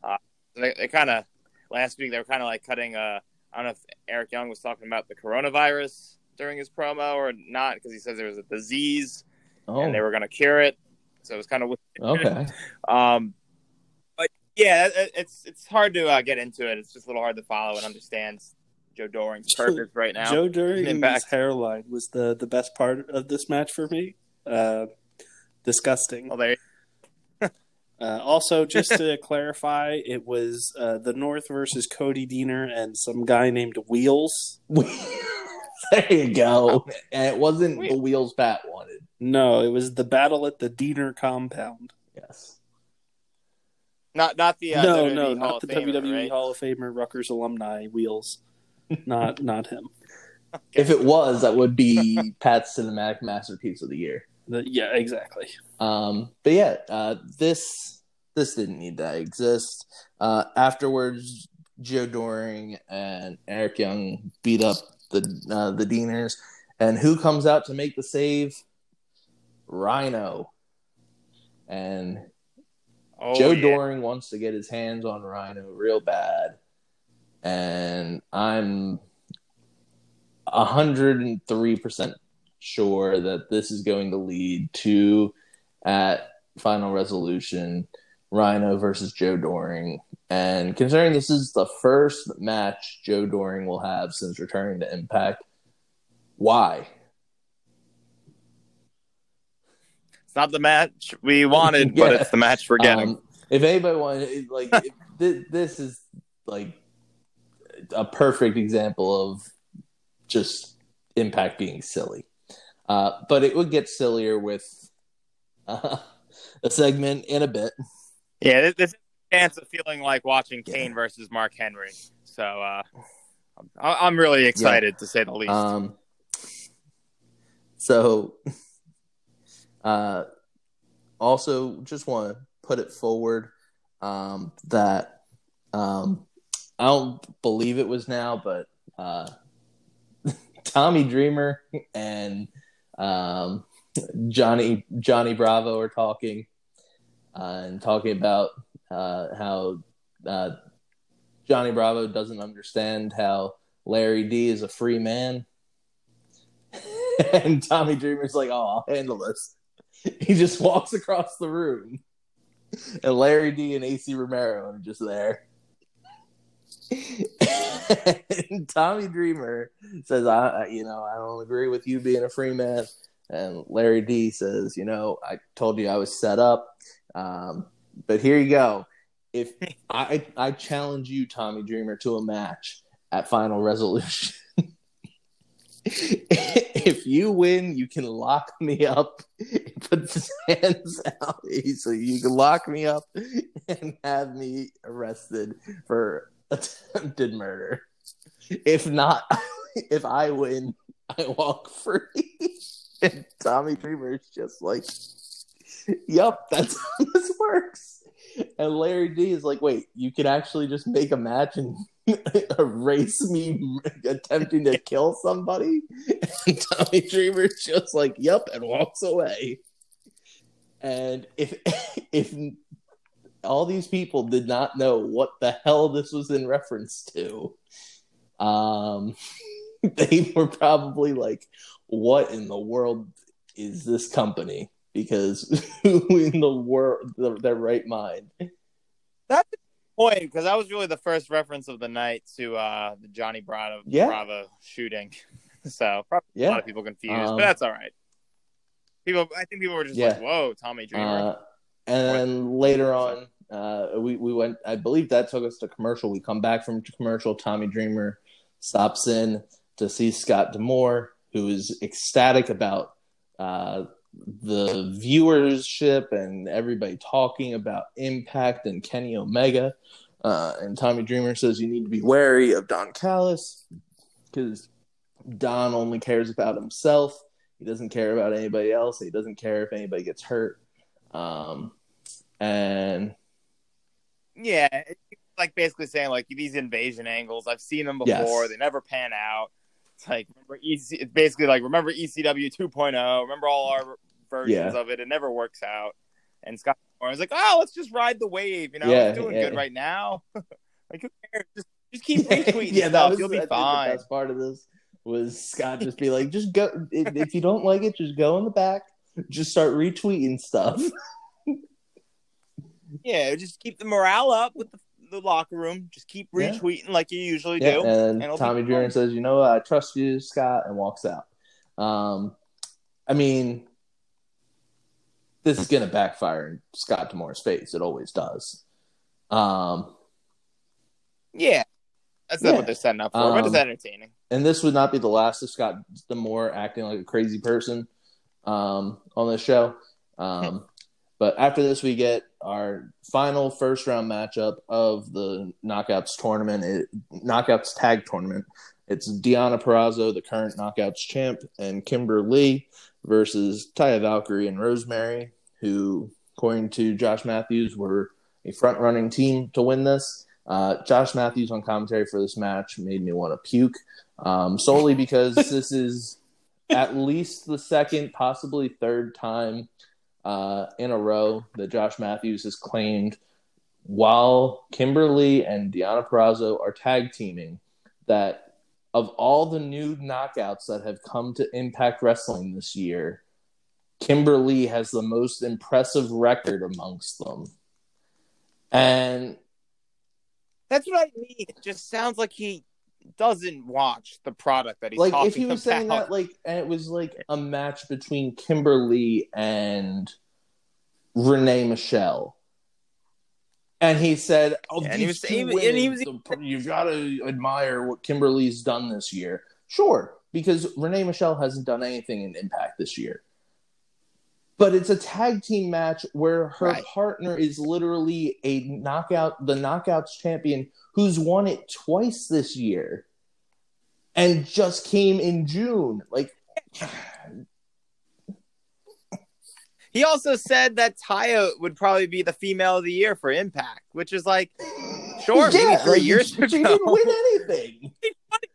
Uh, they they kind of last week they were kind of like cutting. Uh, I don't know if Eric Young was talking about the coronavirus during his promo or not because he says there was a disease oh, and they were going to cure it. So it was kind of okay. um, but yeah, it, it's it's hard to uh, get into it. It's just a little hard to follow and understand Joe Doering's purpose right now. Joe Doering's Impact. hairline was the, the best part of this match for me. Uh, disgusting. Well, there, Uh, also, just to clarify, it was uh, the North versus Cody Deaner and some guy named Wheels. there you go. And it wasn't the wheels Pat wanted. No, it was the battle at the Deaner compound. Yes. not not the uh, no, WWE no, Hall not of the Famer, WWE right? Hall of Famer Rutgers alumni Wheels. not not him. If it was, that would be Pat's cinematic masterpiece of the year. The- yeah, exactly. Um, but yeah, uh, this this didn't need to exist. Uh, afterwards, Joe Doering and Eric Young beat up the uh, the Deaners, and who comes out to make the save? Rhino. And Oh, Joe yeah. Doering wants to get his hands on Rhino real bad, and I'm hundred and three percent sure that this is going to lead to at final resolution Rhino versus Joe Doering. And considering this is the first match Joe Doering will have since returning to Impact, why? It's not the match we wanted, but it's the match we're getting. Um, if anybody wanted, like, thi- this is like a perfect example of just Impact being silly. Uh, but it would get sillier with uh, a segment in a bit. yeah, this, this is a chance of feeling like watching Kane versus Mark Henry. So uh, I'm, really excited to say the least. Um, so, uh, also just want to put it forward um, that um, I don't believe it was now, but uh, Tommy Dreamer and um, Johnny Johnny Bravo are talking uh, and talking about uh, how uh, Johnny Bravo doesn't understand how Larry D is a free man. and Tommy Dreamer's like, oh, I'll handle this. He just walks across the room. And Larry D and Acey Romero are just there. and Tommy Dreamer says, I, you know, I don't agree with you being a free man. And Larry D says, you know, I told you I was set up. Um, but here you go. If I, I challenge you, Tommy Dreamer, to a match at Final Resolution. if you win, you can lock me up. He puts his hands out so you can lock me up and have me arrested for attempted murder. If not, if I win, I walk free. And Tommy Dreamer is just like, "Yup, that's how this works." And Larry D is like, "Wait, you could actually just make a match and erase me attempting to kill somebody?" And Tommy Dreamer's just like, yep, and walks away. And if if all these people did not know what the hell this was in reference to, um, they were probably like, what in the world is this company? Because who in the world, the, their right mind? That's the point because that was really the first reference of the night to uh, the Johnny Bravo, Yeah. Bravo shooting. So probably a lot of people confused, Um, but that's all right. People, I think people were just Yeah. like, "Whoa, Tommy Dreamer." Uh, and then later on, uh, we we went. I believe that took us to commercial. We come back from commercial. Tommy Dreamer stops in to see Scott D'Amore, who is ecstatic about uh, the viewership and everybody talking about Impact and Kenny Omega. Uh, and Tommy Dreamer says you need to be wary of Don Callis because Don only cares about himself. He doesn't care about anybody else. He doesn't care if anybody gets hurt. Um, and Yeah, it's like basically saying like these invasion angles. I've seen them before. Yes. They never pan out. It's like remember EC. It's basically like remember ECW 2.0. oh, Remember all our versions Yeah. of it. It never works out. And Scott Moore was like, "Oh, let's just ride the wave. You know, Yeah, it's doing yeah. good right now. like who cares? Just just keep retweeting yeah, that stuff. was You'll be think, fine." The best part of this was Scott just be like, just go. If, if you don't like it, just go in the back. Just start retweeting stuff. Yeah, just keep the morale up with the, the locker room. Just keep Yeah. retweeting like you usually Yeah, do. and it'll Tommy. Dreamer says, "You know, what? I trust you, Scott," and walks out. Um, I mean, this is gonna backfire in Scott D'Amore's face. It always does. Um, Yeah, that's not Yeah. what they're setting up for, but it's Um, entertaining. and this would not be the last of Scott D'Amore acting like a crazy person um, on this show. Um, but after this, we get our final first round matchup of the Knockouts tournament, it, Knockouts tag tournament. It's Deonna Purrazzo, the current Knockouts champ, and Kimber Lee versus Taya Valkyrie and Rosemary, who, according to Josh Matthews, were a front running team to win this. Uh, Josh Matthews on commentary for this match made me want to puke um, solely because this is at least the second, possibly third time uh, in a row that Josh Matthews has claimed while Kimber Lee and Deonna Purrazzo are tag teaming that of all the new knockouts that have come to Impact Wrestling this year, Kimber Lee has the most impressive record amongst them. And That's what I mean. It just sounds like he doesn't watch the product that he's like talking if he was about. saying that like and it was like a match between Kimber Lee and Renee Michelle. And he said, "Oh, Yeah, and these he was- two he women, and he was- you've got to admire what Kimber Lee's done this year." Sure, because Renee Michelle hasn't done anything in Impact this year. But it's a tag team match where her Right. partner is literally a knockout, the knockouts champion who's won it twice this year and just came in June. Like, He also said that Taya would probably be the female of the year for Impact, which is like, sure, maybe three like, years she, ago. she didn't win anything.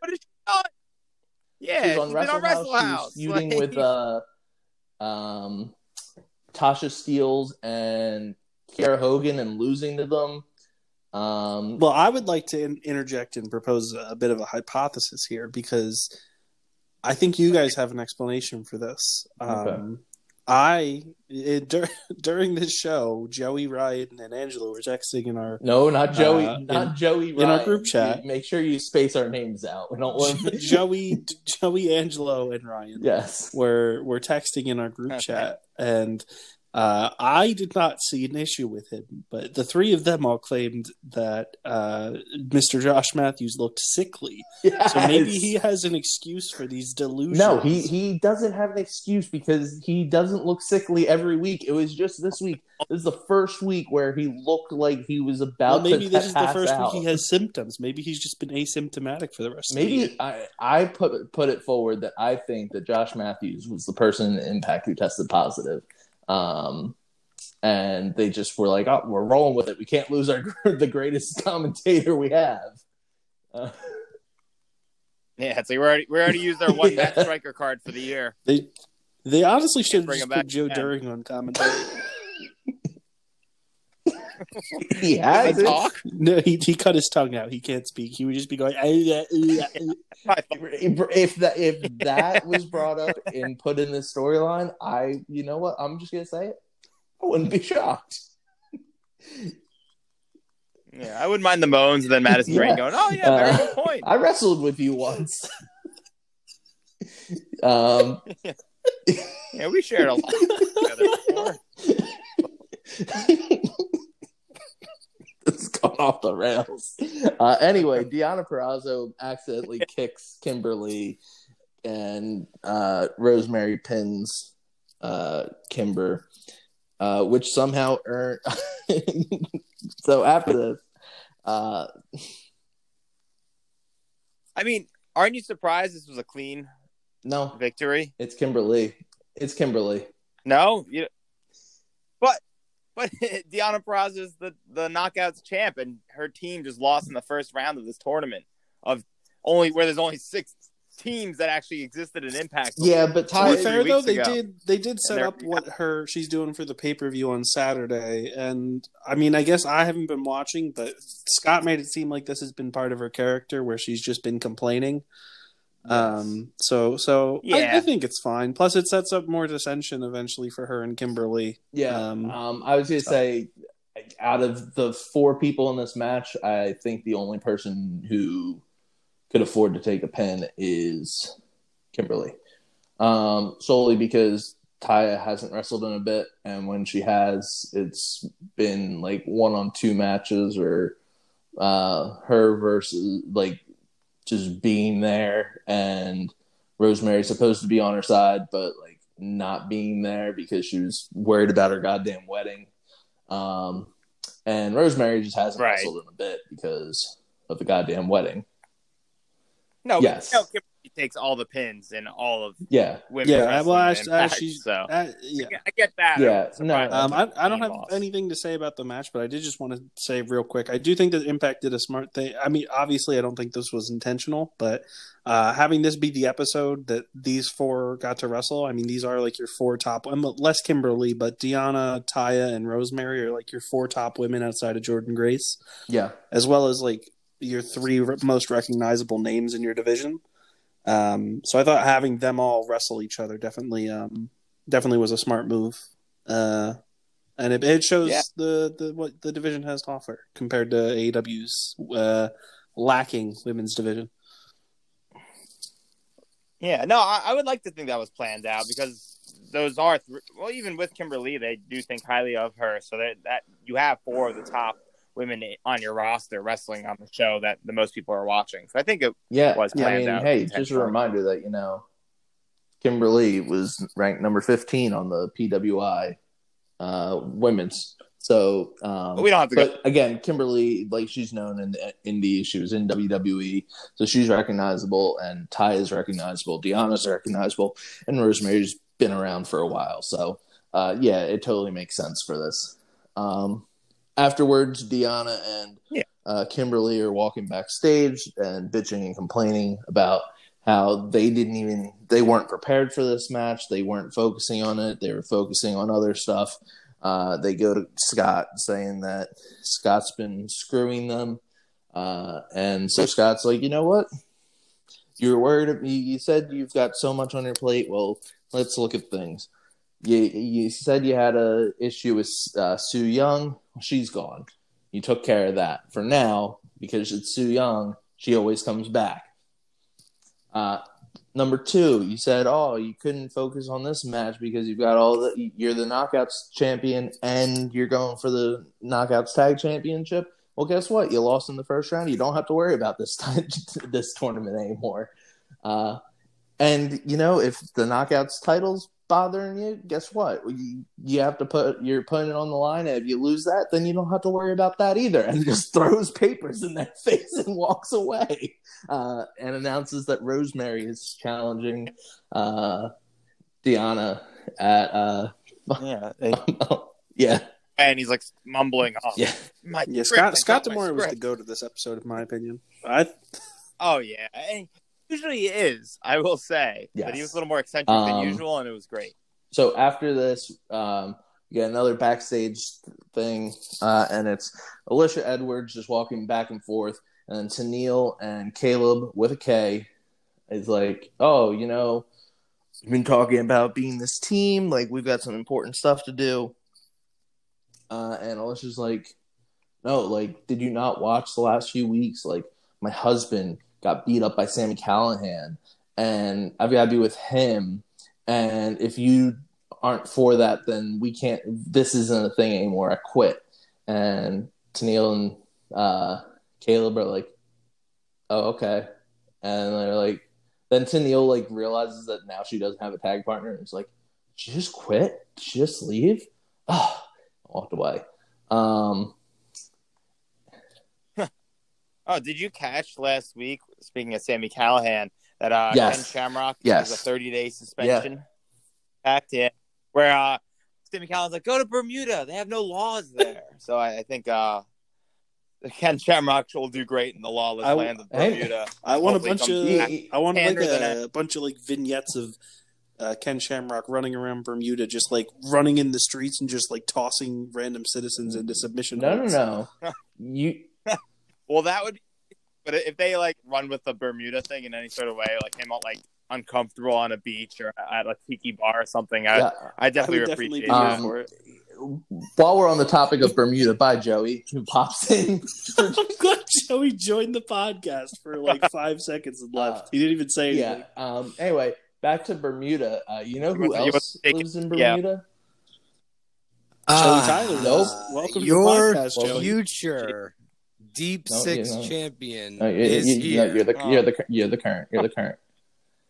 What has she done? Yeah, She's she's on been Wrestle on House. Wrestle House. She's feuding Like- with uh, um, Tasha Steeles and Kiera Hogan and losing to them. Um, Well, I would like to in- interject and propose a bit of a hypothesis here because I think you guys have an explanation for this. Okay. I it, dur- during this show, Joey Ryan and Angela were texting in our no, not Joey. Uh, not in- Joey. in our group chat. Make sure you space our names out. We don't want. Joey, Joey, Angelo, and Ryan. yes. were were texting in our group chat, and uh, I did not see an issue with him, but the three of them all claimed that uh, Mr. Josh Matthews looked sickly. So maybe he has an excuse for these delusions. No, he he doesn't have an excuse because he doesn't look sickly every week. It was just this week. This is the first week where he looked like he was Well, about maybe to this is the first out. week he has symptoms. Maybe he's just been asymptomatic for the rest of the year. Maybe I I put put it forward that I think that Josh Matthews was the person in Impact who tested positive, um, and they just were like, "Oh, we're rolling with it. We can't lose our the greatest commentator we have." Uh, Yeah, it's like we already we already used our one match Yeah. striker card for the year. They they honestly should have bring just him put back Joe again. During on commentary. he has he talk? No, he, he cut his tongue out. He can't speak. He would just be going. "Ah, yeah, yeah, yeah." I thought- If that if that was brought up and put in the storyline, I you know what? I'm just gonna say it. I wouldn't be shocked. Yeah, I wouldn't mind the moans and then Madison Yeah. Rain going, "Oh yeah, very Uh, good point." I wrestled with you once. um, Yeah, we shared a lot together before. gone off the rails. Uh, anyway, Deonna Purrazzo accidentally kicks Kimber Lee, and uh, Rosemary pins uh, Kimber, uh, which somehow earned. so after this, uh, I mean, aren't you surprised this was a clean no, victory? it's Kimber Lee. It's Kimber Lee. No, you. But but Deonna Purrazzo is the the knockouts champ, and her team just lost in the first round of this tournament of only where there's only six teams that actually existed in Impact. Yeah, but To be fair though, they ago. did they did set up what her she's doing for the pay per view on Saturday, and I mean, I guess I haven't been watching, but Scott made it seem like this has been part of her character where she's just been complaining. Um, so so I, Yeah. I think it's fine. Plus, it sets up more dissension eventually for her and Kimber Lee. Yeah, Um, um, I was gonna so- say, out of the four people in this match, I think the only person who could afford to take a pin is Kimber Lee, um, solely because Taya hasn't wrestled in a bit, and when she has, it's been like one on two matches or uh, her versus like just being there, and Rosemary's supposed to be on her side, but like not being there because she was worried about her goddamn wedding. Um, and Rosemary just hasn't Right. wrestled in a bit because of the goddamn wedding. No, Yes. no, Kimber Lee takes all the pins and all of Yeah, women. Yeah, well, in as, as Impact, she's so uh, yeah. Yeah, I get that. Yeah, I'm no. Um, I, I don't have loss. anything to say about the match, but I did just want to say real quick. I do think that Impact did a smart thing. I mean, obviously, I don't think this was intentional, but uh, having this be the episode that these four got to wrestle, I mean, these are like your four top, um, less Kimber Lee, but Deonna, Taya, and Rosemary are like your four top women outside of Jordynne Grace, yeah, as well as like your three most recognizable names in your division. Um, so I thought having them all wrestle each other definitely, um, definitely was a smart move. Uh, and it, it shows Yeah. the, the what the division has to offer compared to AEW's uh, lacking women's division. Yeah, no, I, I would like to think that was planned out because those are th- well, even with Kimber Lee, they do think highly of her. So that that you have four of the top women on your roster wrestling on the show that the most people are watching. So I think it yeah. Was I mean, hey, just a reminder that you know, Kimber Lee was ranked number fifteen on the PWI uh, women's. So, um, But we don't have to go- But again, Kimber Lee, like she's known in the Indies, she was in WWE, so she's recognizable, and Ty is recognizable, Deonna's recognizable, and Rosemary's been around for a while. So, uh, yeah, it totally makes sense for this. Um, afterwards, Deonna and Yeah. uh, Kimber Lee are walking backstage and bitching and complaining about how they didn't even they weren't prepared for this match. They weren't focusing on it. They were focusing on other stuff. Uh, they go to Scott saying that Scott's been screwing them, uh, and so Scott's like, you know what? You're worried. You, you said you've got so much on your plate. Well, let's look at things. You you said you had a issue with uh, Su Yung. She's gone. You took care of that for now because it's Su Yung. She always comes back. Uh, number two, you said, oh, you couldn't focus on this match because you've got all the you're the knockouts champion and you're going for the knockouts tag championship. Well, guess what? You lost in the first round. You don't have to worry about this time, this tournament anymore. Uh, and you know, if the knockouts titles bothering you, guess what? You, you have to put your opponent on the line. And if you lose that, then you don't have to worry about that either. And just throws papers in their face and walks away. Uh, and announces that Rosemary is challenging uh, Deonna at uh, yeah. yeah And he's like mumbling, "Oh, yeah my Yeah, Scott Scott D'Amore was the script." go to this episode, in my opinion. I Oh yeah, and usually he is. I will say, but he was a little more eccentric Um, than usual, and it was great. so after this, um, you get another backstage thing, uh, and it's Alicia Edwards just walking back and forth, and then Tenille and Kaleb with a K is like, oh, you know, we've been talking about being this team, like we've got some important stuff to do. Uh, and Alicia's like, no, like, did you not watch the last few weeks? Like, my husband got beat up by Sami Callihan, and I've got to be with him. And if you aren't for that, then we can't. This isn't a thing anymore. I quit. And Tenille and uh, Kaleb are like, "Oh, okay." And they're like, then Tenille like realizes that now she doesn't have a tag partner, and it's like, "She just quit? She just leave?" Oh, walked away. Um, Oh, did you catch last week? Speaking of Sami Callihan, that uh, Yes. Ken Shamrock Yes. has a 30 day suspension. Fact, yeah. Where uh, Sami Callihan's like, go to Bermuda. They have no laws there. so I, I think uh, Ken Shamrock will do great in the lawless I- land of Bermuda. I want a bunch of. back. I want like Pander than a, bunch of like vignettes of uh, Ken Shamrock running around Bermuda, just like running in the streets and just like tossing random citizens into submission. no, no, holds. no. You Well, that would. Be, But if they like run with the Bermuda thing in any sort of way, like him out like uncomfortable on a beach or at a tiki bar or something, I, yeah. I I definitely would would appreciate be that. Um, for it. While we're on the topic of Bermuda, bye Joey, who pops in. I'm glad Joey joined the podcast for like five seconds and left. Uh, he didn't even say anything. yeah. Um. Anyway, back to Bermuda. Uh, you know who was- he was else taking- lives in yeah. Bermuda? Joey Tyler. nope. does. Welcome your to the podcast, Joey. future deep No, six you know. champion No, you, is you, you, here. no, you're the Oh. you're the you're the current you're the current.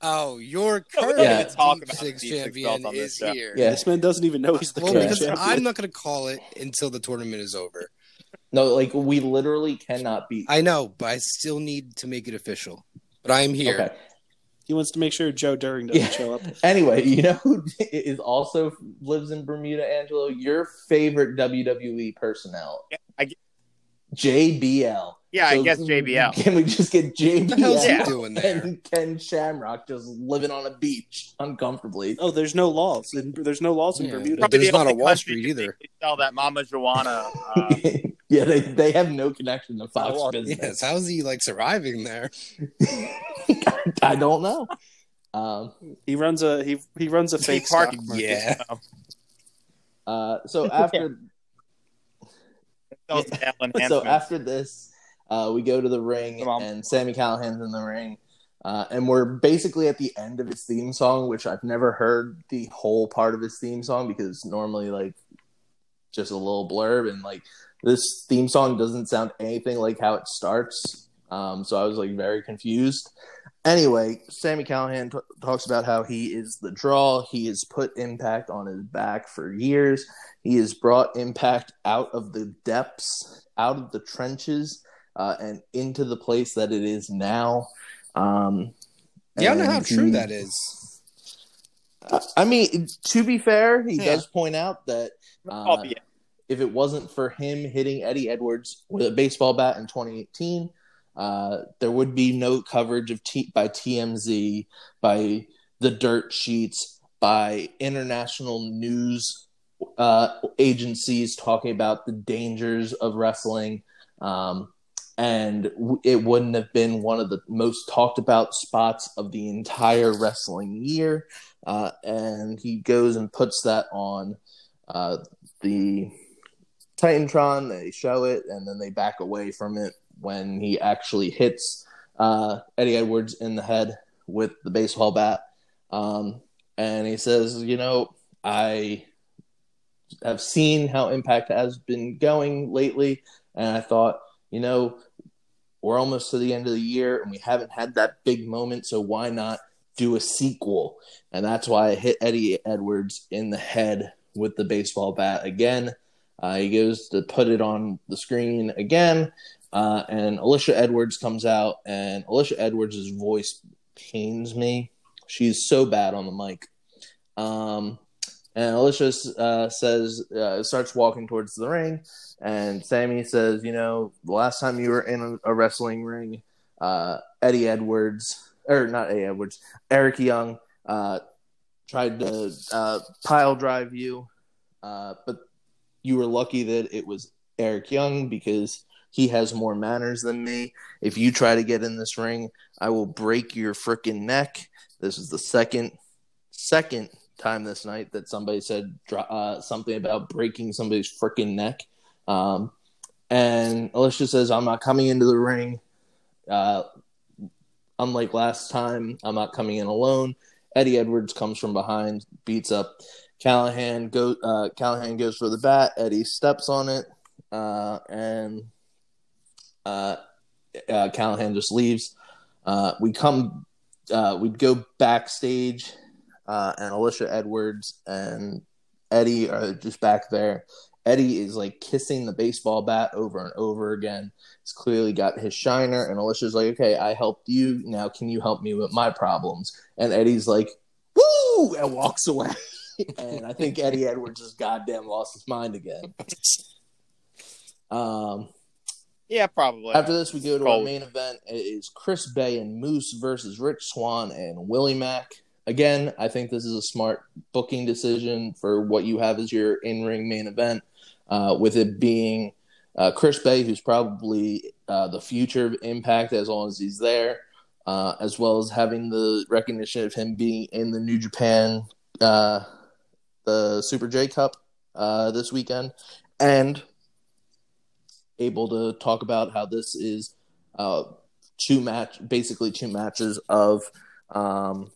oh, your current Yeah. even talk deep about six deep six champion belts this is show. here. Yeah. This man doesn't even know he's the Well, current because champion. I'm not going to call it until the tournament is over. No, like we literally cannot beat. I know, but I still need to make it official. But I'm here. Okay. He wants to make sure Joe Doering doesn't Yeah. show up. Anyway, you know who is also lives in Bermuda, Angelo? Your favorite WWE personnel, Yeah, I get- JBL. Yeah, I guess JBL. Can we just get JBL What the hell's he Yeah. doing there? and Ken Shamrock just living on a beach uncomfortably? Oh, there's no laws. In, there's no laws in Yeah. Bermuda. Probably- There's the not a Wall Street either. can Sell that Mama Joanna. Uh, yeah, they they have no connection to Fox well, business. Yes, how's he like surviving there? I don't know. Um, He runs a he he runs a fake park- stock market. Yeah. uh, so after so after this, uh, we go to the ring, and Sami Callihan's in the ring, uh, and we're basically at the end of his theme song, which I've never heard the whole part of his theme song because normally like just a little blurb, and like this theme song doesn't sound anything like how it starts. Um, so I was like very confused. Anyway, Sami Callihan t- talks about how he is the draw. He has put Impact on his back for years. He has brought Impact out of the depths, out of the trenches, uh, and into the place that it is now. Um, Yeah, I don't know how and true that is. I- I mean, to be fair, he Yeah. does point out that uh, if it wasn't for him hitting Eddie Edwards with a baseball bat in 2018, uh, there would be no coverage of T- by TMZ, by the dirt sheets, by international news uh, agencies talking about the dangers of wrestling. Um, and w- it wouldn't have been one of the most talked about spots of the entire wrestling year. Uh, and he goes and puts that on uh, the Titantron. They show it, and then they back away from it when he actually hits uh, Eddie Edwards in the head with the baseball bat. Um, and he says, "You know, I have seen how Impact has been going lately, and I thought, you know, we're almost to the end of the year, and we haven't had that big moment, so why not?" Do a sequel, and that's why I hit Eddie Edwards in the head with the baseball bat again. Uh, he goes to put it on the screen again, uh, and Alicia Edwards comes out, and Alicia Edwards' voice pains me. She's so bad on the mic. Um, and Alicia uh, says, uh, starts walking towards the ring, and Sami says, You know, the last time you were in a, a wrestling ring, uh, Eddie Edwards, or not Eddie Edwards, Eric Young, uh, tried to uh, pile drive you but you were lucky that it was Eric Young because he has more manners than me. If you try to get in this ring, I will break your freaking neck. This is the second second time this night that somebody said uh, something about breaking somebody's freaking neck. Um, and Alicia says, I'm not coming into the ring. Uh, unlike last time, I'm not coming in alone. Eddie Edwards comes from behind, beats up Callihan. Go, uh, Callihan goes for the bat. Eddie steps on it, uh, and uh, uh, Callihan just leaves. Uh, we come, uh, we go backstage, uh, and Alicia Edwards and Eddie are just back there. Eddie is like kissing the baseball bat over and over again. He's clearly got his shiner, and Alicia's like, "Okay, I helped you. Now, can you help me with my problems?" And Eddie's like, "Woo!" and walks away. and I think Eddie Edwards has goddamn lost his mind again. Um, Yeah, probably. after this, we go to our main event. It is Chris Bey and Moose versus Rich Swann and Willie Mack. Again, I think this is a smart booking decision for what you have as your in ring main event, uh, with it being uh, Chris Bey, who's probably uh, the future of Impact as long as he's there, uh, as well as having the recognition of him being in the New Japan, uh, the Super J Cup uh, this weekend, and able to talk about how this is uh, two match, basically two matches of, um,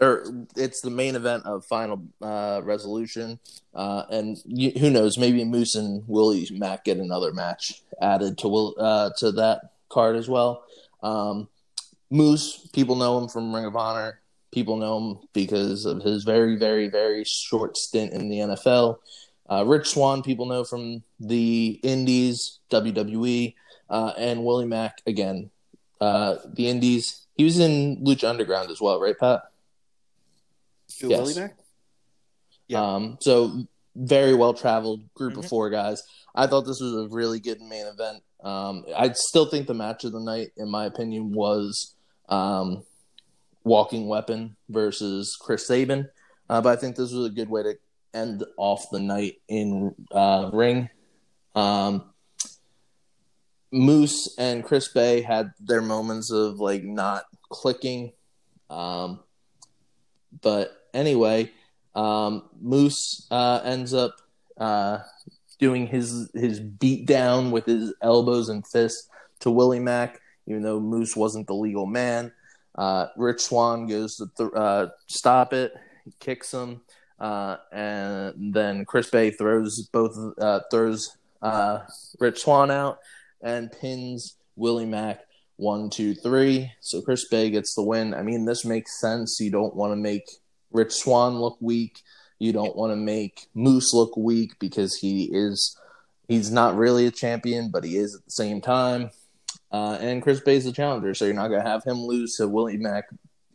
or it's the main event of Final uh, Resolution, uh, and who knows, maybe Moose and Willie Mack get another match added to Will uh, to that card as well. Um, Moose, people know him from Ring of Honor. People know him because of his very, very, very short stint in the NFL. Uh, Rich Swann, people know from the Indies, WWE, uh, and Willie Mack again. Uh, the Indies. He was in Lucha Underground as well, right, Pat? Who, Yes. Willie Mack? Yeah. Um, so very well traveled group of Mhm. four guys. I thought this was a really good main event. Um, I still think the match of the night, in my opinion, was um, Walking Weapon versus Chris Sabin. Uh, but I think this was a good way to end off the night in uh, ring. Um, Moose and Chris Bey had their moments of like not clicking. Um, but anyway, um, Moose uh, ends up uh, doing his his beat down with his elbows and fists to Willie Mack, even though Moose wasn't the legal man. Uh, Rich Swann goes to th- uh, stop it, kicks him, uh, and then Chris Bey throws both uh, throws uh, Rich Swann out and pins Willie Mack one, two, three. So Chris Bey gets the win. I mean, this makes sense. You don't want to make Rich Swann look weak. You don't want to make Moose look weak because he is he's not really a champion, but he is at the same time. Uh, and Chris Bey's the challenger, so you're not to have him lose to Willie Mack,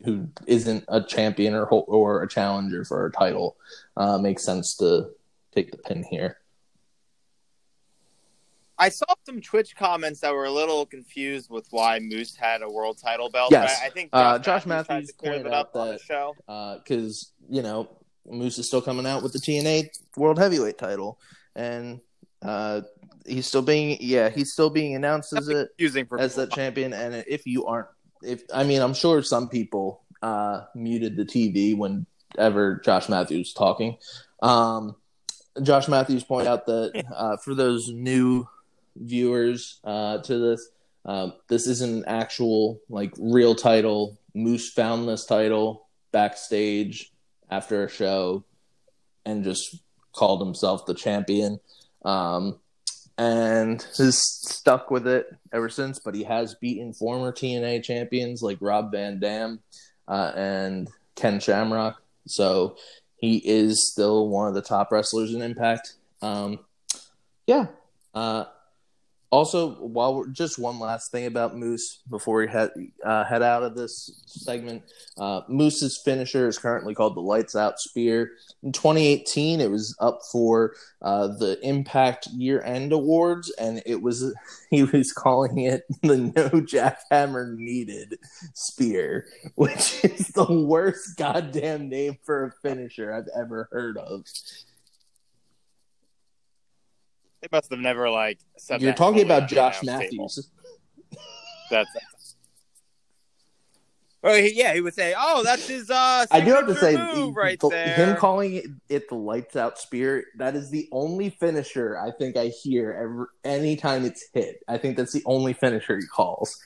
who isn't a champion or or a challenger for a title. Uh, makes sense to take the pin here. I saw some Twitch comments that were a little confused with why Moose had a world title belt. Yes. but I, I think Uh, Josh, Josh Matthews, Matthews to clear pointed that up out on the show. because you know Moose is still coming out with the TNA World Heavyweight title, and uh, he's still being yeah he's still being announced as it for as the champion. And if you aren't, if I mean, I'm sure some people uh, muted the TV whenever Josh Matthews was talking. Um, Josh Matthews pointed out that uh, for those new viewers uh, to this, um, this isn't an actual like real title. Moose found this title backstage after a show and just called himself the champion. Um, and has stuck with it ever since. But he has beaten former TNA champions like Rob Van Dam uh, and Ken Shamrock. So he is still one of the top wrestlers in Impact. Um, yeah. Uh, also, while we're just one last thing about Moose before we head uh, head out of this segment, uh, Moose's finisher is currently called the Lights Out Spear. In 2018, it was up for uh, the Impact Year End Awards, and it was he was calling it the No Jackhammer Needed Spear, which is the worst goddamn name for a finisher I've ever heard of. They must have never like said. You're talking about Josh. Matthews. That's. He, yeah, he would say, "Oh, that's his uh." I do have to say, right the- him calling it, it the lights out spear, that is the only finisher I think I hear every anytime it's hit. I think that's the only finisher he calls.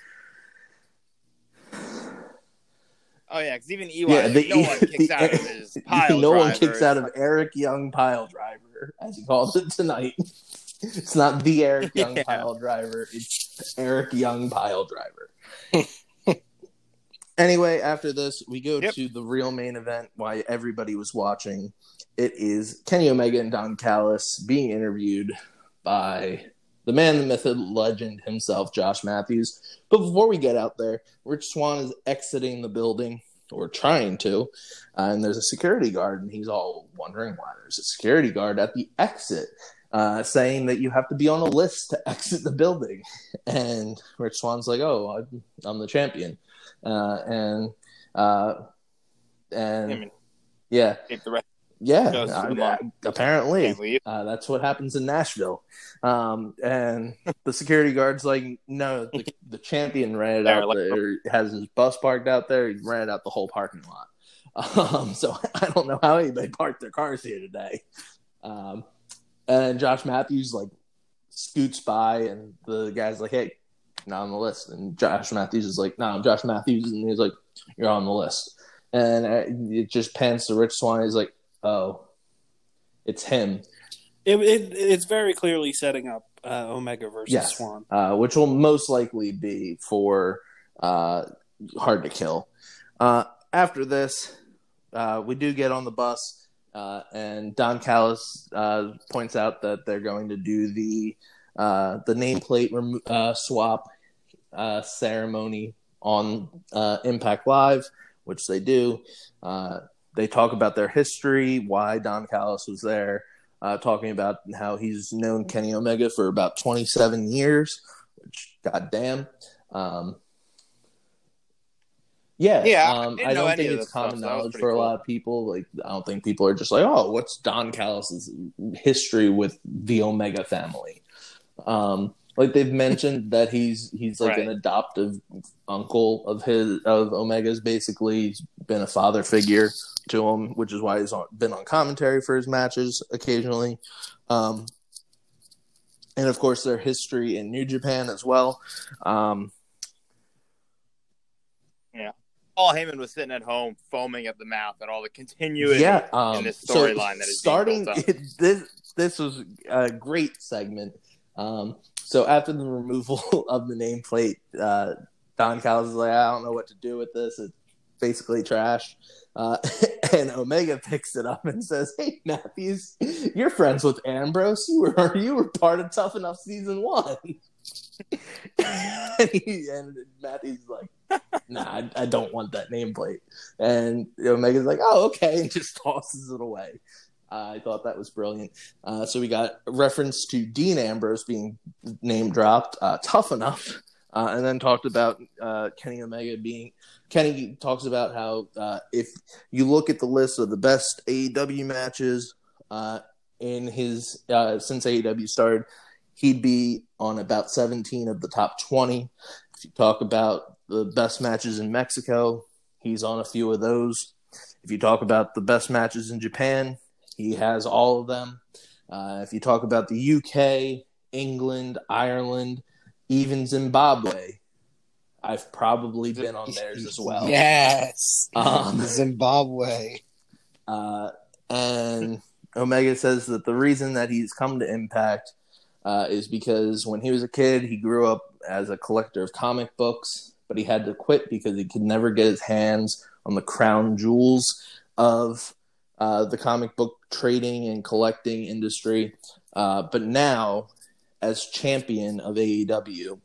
oh yeah, because even EY, Yeah, the- no one kicks the- out of his pile. no one kicks out of Eric Young pile driver, as he calls it tonight. It's not the Eric Young Yeah. pile driver, it's Eric Young pile driver. anyway, after this, we go Yep. to the real main event why everybody was watching. It is Kenny Omega and Don Callis being interviewed by the man, the myth, the legend himself, Josh Matthews. But before we get out there, Rich Swann is exiting the building, or trying to, uh, and there's a security guard, and he's all wondering why there's a security guard at the exit, uh, saying that you have to be on a list to exit the building. And Rich Swann's like, "Oh, I'm, the champion," uh, and uh, and I mean, yeah, take the rest. yeah, uh, apparently. Uh, that's what happens in Nashville. Um, and the security guard's like, no, the, the champion ran it out there, has his bus parked out there. He ran out the whole parking lot. Um, so I don't know how anybody parked their cars here today. Um, and Josh Matthews like scoots by, and the guy's like, hey, not on the list. And Josh Matthews is like, no, I'm Josh Matthews. And he's like, you're on the list. And uh, it just pans to Rich Swann. He's like, oh, it's him. It, it it's very clearly setting up uh, Omega versus Yes. Swann. uh, which will most likely be for uh, Hard to Kill. Uh, after this, uh, we do get on the bus, uh, and Don Callis uh, points out that they're going to do the uh, the nameplate remo- uh, swap uh, ceremony on uh, Impact Live, which they do. They talk about their history, why Don Callis was there, talking about how he's known Kenny Omega for about 27 years, which, goddamn. Um, yeah, Yeah, I Um, didn't I don't think it's stuff, common was knowledge for a cool. lot of people. Like, I don't think people are just like, "Oh, what's Don Callis's history with the Omega family?" Um, like they've mentioned that he's he's like an adoptive uncle of his of Omega's. Basically, he's been a father figure to him, which is why he's on, been on commentary for his matches occasionally. Um, and of course, their history in New Japan as well. Um, Paul Heyman was sitting at home foaming at the mouth at all the continuity yeah, um, in this so storyline that is starting. this this was a great segment. Um, so after the removal of the nameplate, uh, Don Callis is like, I don't know what to do with this. It's basically trash. Uh, and Omega picks it up and says, "Hey Matthews, you're friends with Ambrose. You were you were part of Tough Enough season one." and, he, and Matthews like, "Nah, I, I don't want that nameplate." And Omega's like, "Oh, okay," and just tosses it away. Uh, I thought that was brilliant. Uh, so we got reference to Dean Ambrose being name dropped, uh, tough enough, uh, and then talked about uh, Kenny Omega being. Kenny talks about how uh, if you look at the list of the best AEW matches in his since AEW started, he'd be on about 17 of the top 20. If you talk about the best matches in Mexico, he's on a few of those. If you talk about the best matches in Japan, he has all of them. Uh, if you talk about the UK, England, Ireland, even Zimbabwe, I've probably been on theirs as well. Yes. Um, Zimbabwe. uh, and Omega says that the reason that he's come to Impact uh, is because when he was a kid, he grew up as a collector of comic books, but he had to quit because he could never get his hands on the crown jewels of uh, the comic book trading and collecting industry. Uh, but now, as champion of AEW,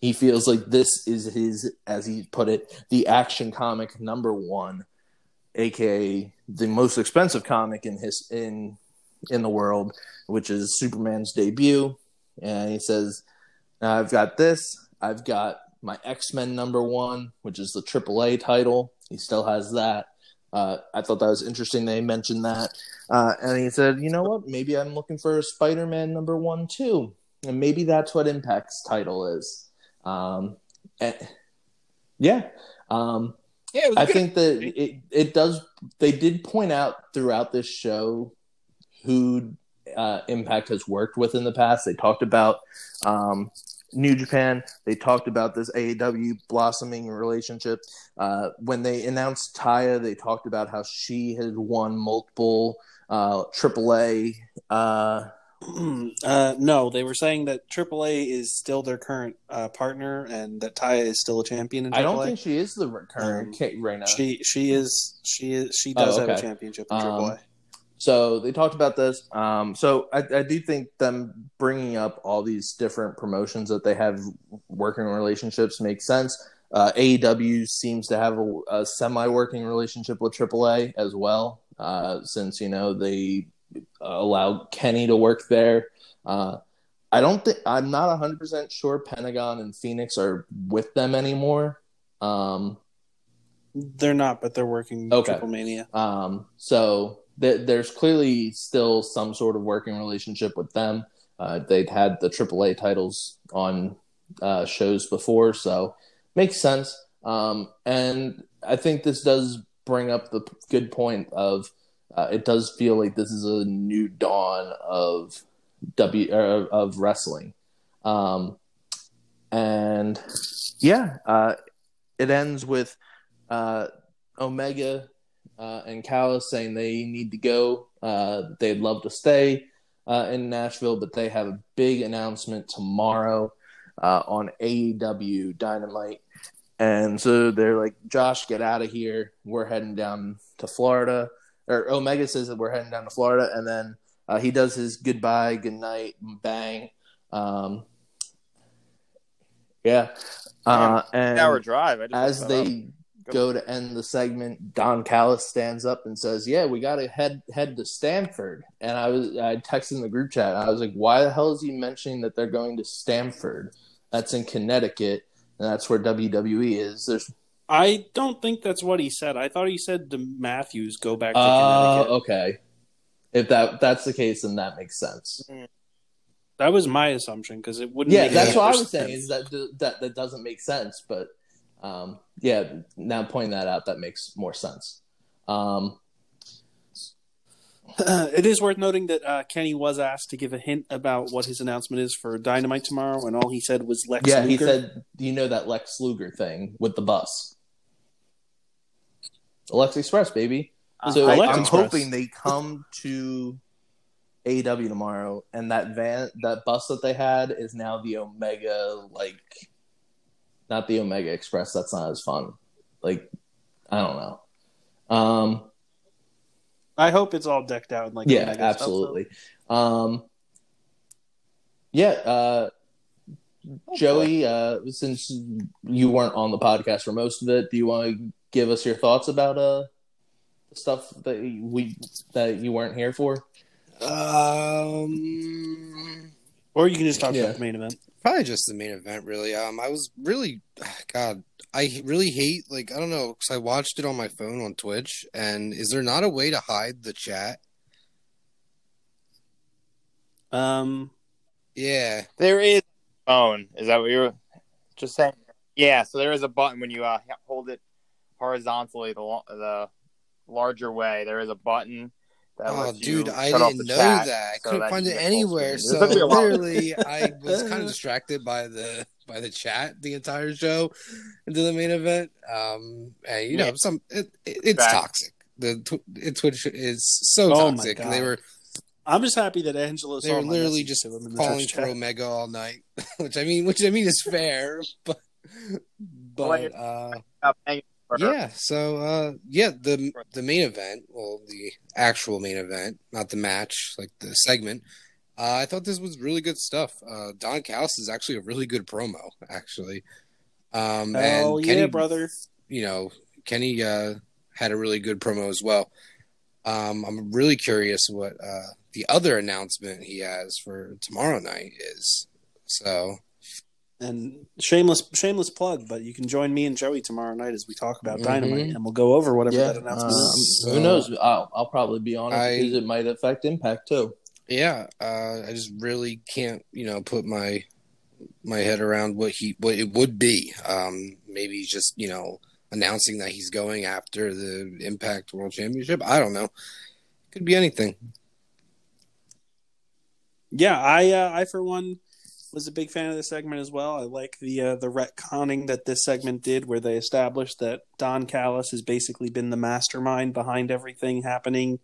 he feels like this is his, as he put it, the action comic number one aka the most expensive comic in his in in the world, which is Superman's debut. And he says, "I've got this. I've got my X Men number one, which is the AAA title. He still has that. Uh, I thought that was interesting. They mentioned that, uh, and he said, "You know what? Maybe I'm looking for a Spider-Man number one too, and maybe that's what Impact's title is." Um, and- yeah, um, Yeah, I good. think that it it does. They did point out throughout this show who uh, Impact has worked with in the past. They talked about um, New Japan. They talked about this AEW blossoming relationship. Uh, when they announced Taya, they talked about how she had won multiple uh, AAA. Uh, uh, no, they were saying that AAA is still their current uh, partner, and that Taya is still a champion. I don't think she is the current Um, right now. she she is she is she Oh, does have a championship in Um, AAA. So they talked about this. Um, so I, I do think them bringing up all these different promotions that they have working relationships makes sense. Uh, AEW seems to have a, a semi-working relationship with AAA as well, uh, since you know they allowed Kenny to work there. Uh, I don't think I'm not 100 percent sure Pentagon and Phoenix are with them anymore. Um, They're not, but they're working Okay. Triple Mania. um, so th- there's clearly still some sort of working relationship with them. Uh, they've had the AAA titles on uh, shows before, so makes sense. Um, and I think this does bring up the good point of uh, it does feel like this is a new dawn of W uh, of wrestling, um, and yeah, uh, it ends with uh, Omega uh, and Callis saying they need to go. Uh, they'd love to stay uh, in Nashville, but they have a big announcement tomorrow uh, on AEW Dynamite. And so they're like, Josh, get out of here. We're heading down to Florida. Or Omega says that we're heading down to Florida. And then uh, he does his goodbye, good night, bang. Um, yeah. Uh, and hour drive. As they go to end the segment, Don Callis stands up and says, "Yeah, we got to head head to Stamford." And I was I texted in the group chat. I was like, "Why the hell is he mentioning that they're going to Stamford? That's in Connecticut, and that's where WWE is." There's I don't think that's what he said. I thought he said to Matthews go back to uh, Connecticut. okay. If that that's the case, then that makes sense. That was my assumption because it wouldn't. Yeah, that's what I was saying. Is that that that doesn't make sense, but um, yeah, now pointing that out, that makes more sense. Um, it is worth noting that uh, Kenny was asked to give a hint about what his announcement is for Dynamite tomorrow, and all he said was Lex. yeah, he said, "You know that Lex Luger thing with the bus, the Lex Express, baby." So Uh, Lex I'm Express. hoping they come to AW tomorrow, and that van, that bus that they had, is now the Omega, like, not the Omega Express. That's not as fun. Like, I don't know. Um, I hope it's all decked out in like yeah, Omega stuff, absolutely. Um, yeah, uh, Joey, uh, since you weren't on the podcast for most of it, do you want to give us your thoughts about uh stuff that we that you weren't here for? Um, Or you can just talk Yeah. about the main event. Probably just the main event, really. Um, I was really, God, I really hate like I don't know because I watched it on my phone on Twitch, and is there not a way to hide the chat? Um, Yeah, There is a phone. Is that what you were just saying? Yeah. So there is a button when you uh, hold it horizontally, the the larger way. There is a button. That Oh, dude, I didn't know chat that. I so couldn't that find it can get full anywhere. So It took me a while. literally, I was kind of distracted by the by the chat the entire show into the main event. Um, and you know, Yeah. some it, it, it's Back. toxic. The tw- it, Twitch is so Oh toxic. God. They were I'm just happy that Angelo they were literally just to him calling for. Omega all night, which I mean, which I mean is fair, but but uh, Uh, Megan, for her. Yeah. So uh, yeah, the the main event, well, the actual main event, not the match, like the segment. Uh, I thought this was really good stuff. Uh, Don Callis is actually a really good promo, actually. Um, Hell and yeah, Kenny, brother! you know, Kenny uh, had a really good promo as well. Um, I'm really curious what uh, the other announcement he has for tomorrow night is. So, And shameless shameless plug, but you can join me and Joey tomorrow night as we talk about Mhm. Dynamite, and we'll go over whatever Yeah, that announcement um, is. So- who knows? I'll, I'll probably be on it I- because it might affect Impact too. Yeah, uh, I just really can't, you know, put my my head around what he what it would be. Um, maybe just you know announcing that he's going after the Impact World Championship. I don't know. Could be anything. Yeah, I uh, I for one was a big fan of this segment as well. I like the uh, the retconning that this segment did, where they established that Don Callis has basically been the mastermind behind everything happening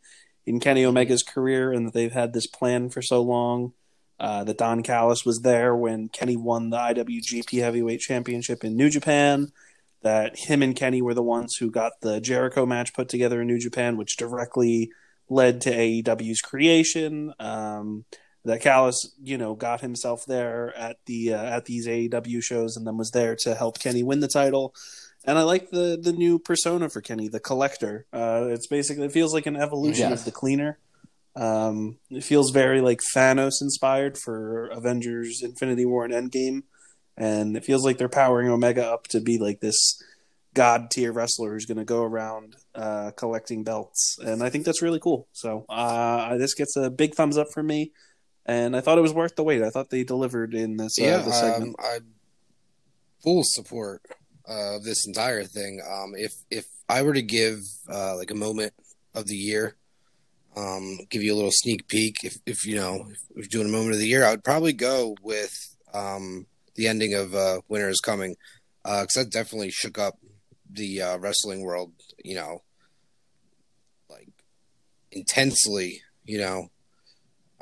in Kenny Omega's career, and that they've had this plan for so long. Uh, that Don Callis was there when Kenny won the IWGP Heavyweight Championship in New Japan. That him and Kenny were the ones who got the Jericho match put together in New Japan, which directly led to AEW's creation. Um, that Callis, you know, got himself there at the uh, at these AEW shows, and then was there to help Kenny win the title. And I like the the new persona for Kenny, the Collector. Uh, it's basically it feels like an evolution Yes. of the Cleaner. Um, it feels very like Thanos inspired for Avengers: Infinity War and Endgame, and it feels like they're powering Omega up to be like this god tier wrestler who's going to go around uh, collecting belts, and I think that's really cool. So uh, this gets a big thumbs up from me, and I thought it was worth the wait. I thought they delivered in this, uh, yeah, this segment. um, I full support of this entire thing. Um, if if I were to give uh, like a moment of the year, um, give you a little sneak peek. If if you know if we're doing a moment of the year, I would probably go with um, the ending of uh, Winter is Coming because that definitely shook up the uh, wrestling world. You know, like intensely. You know.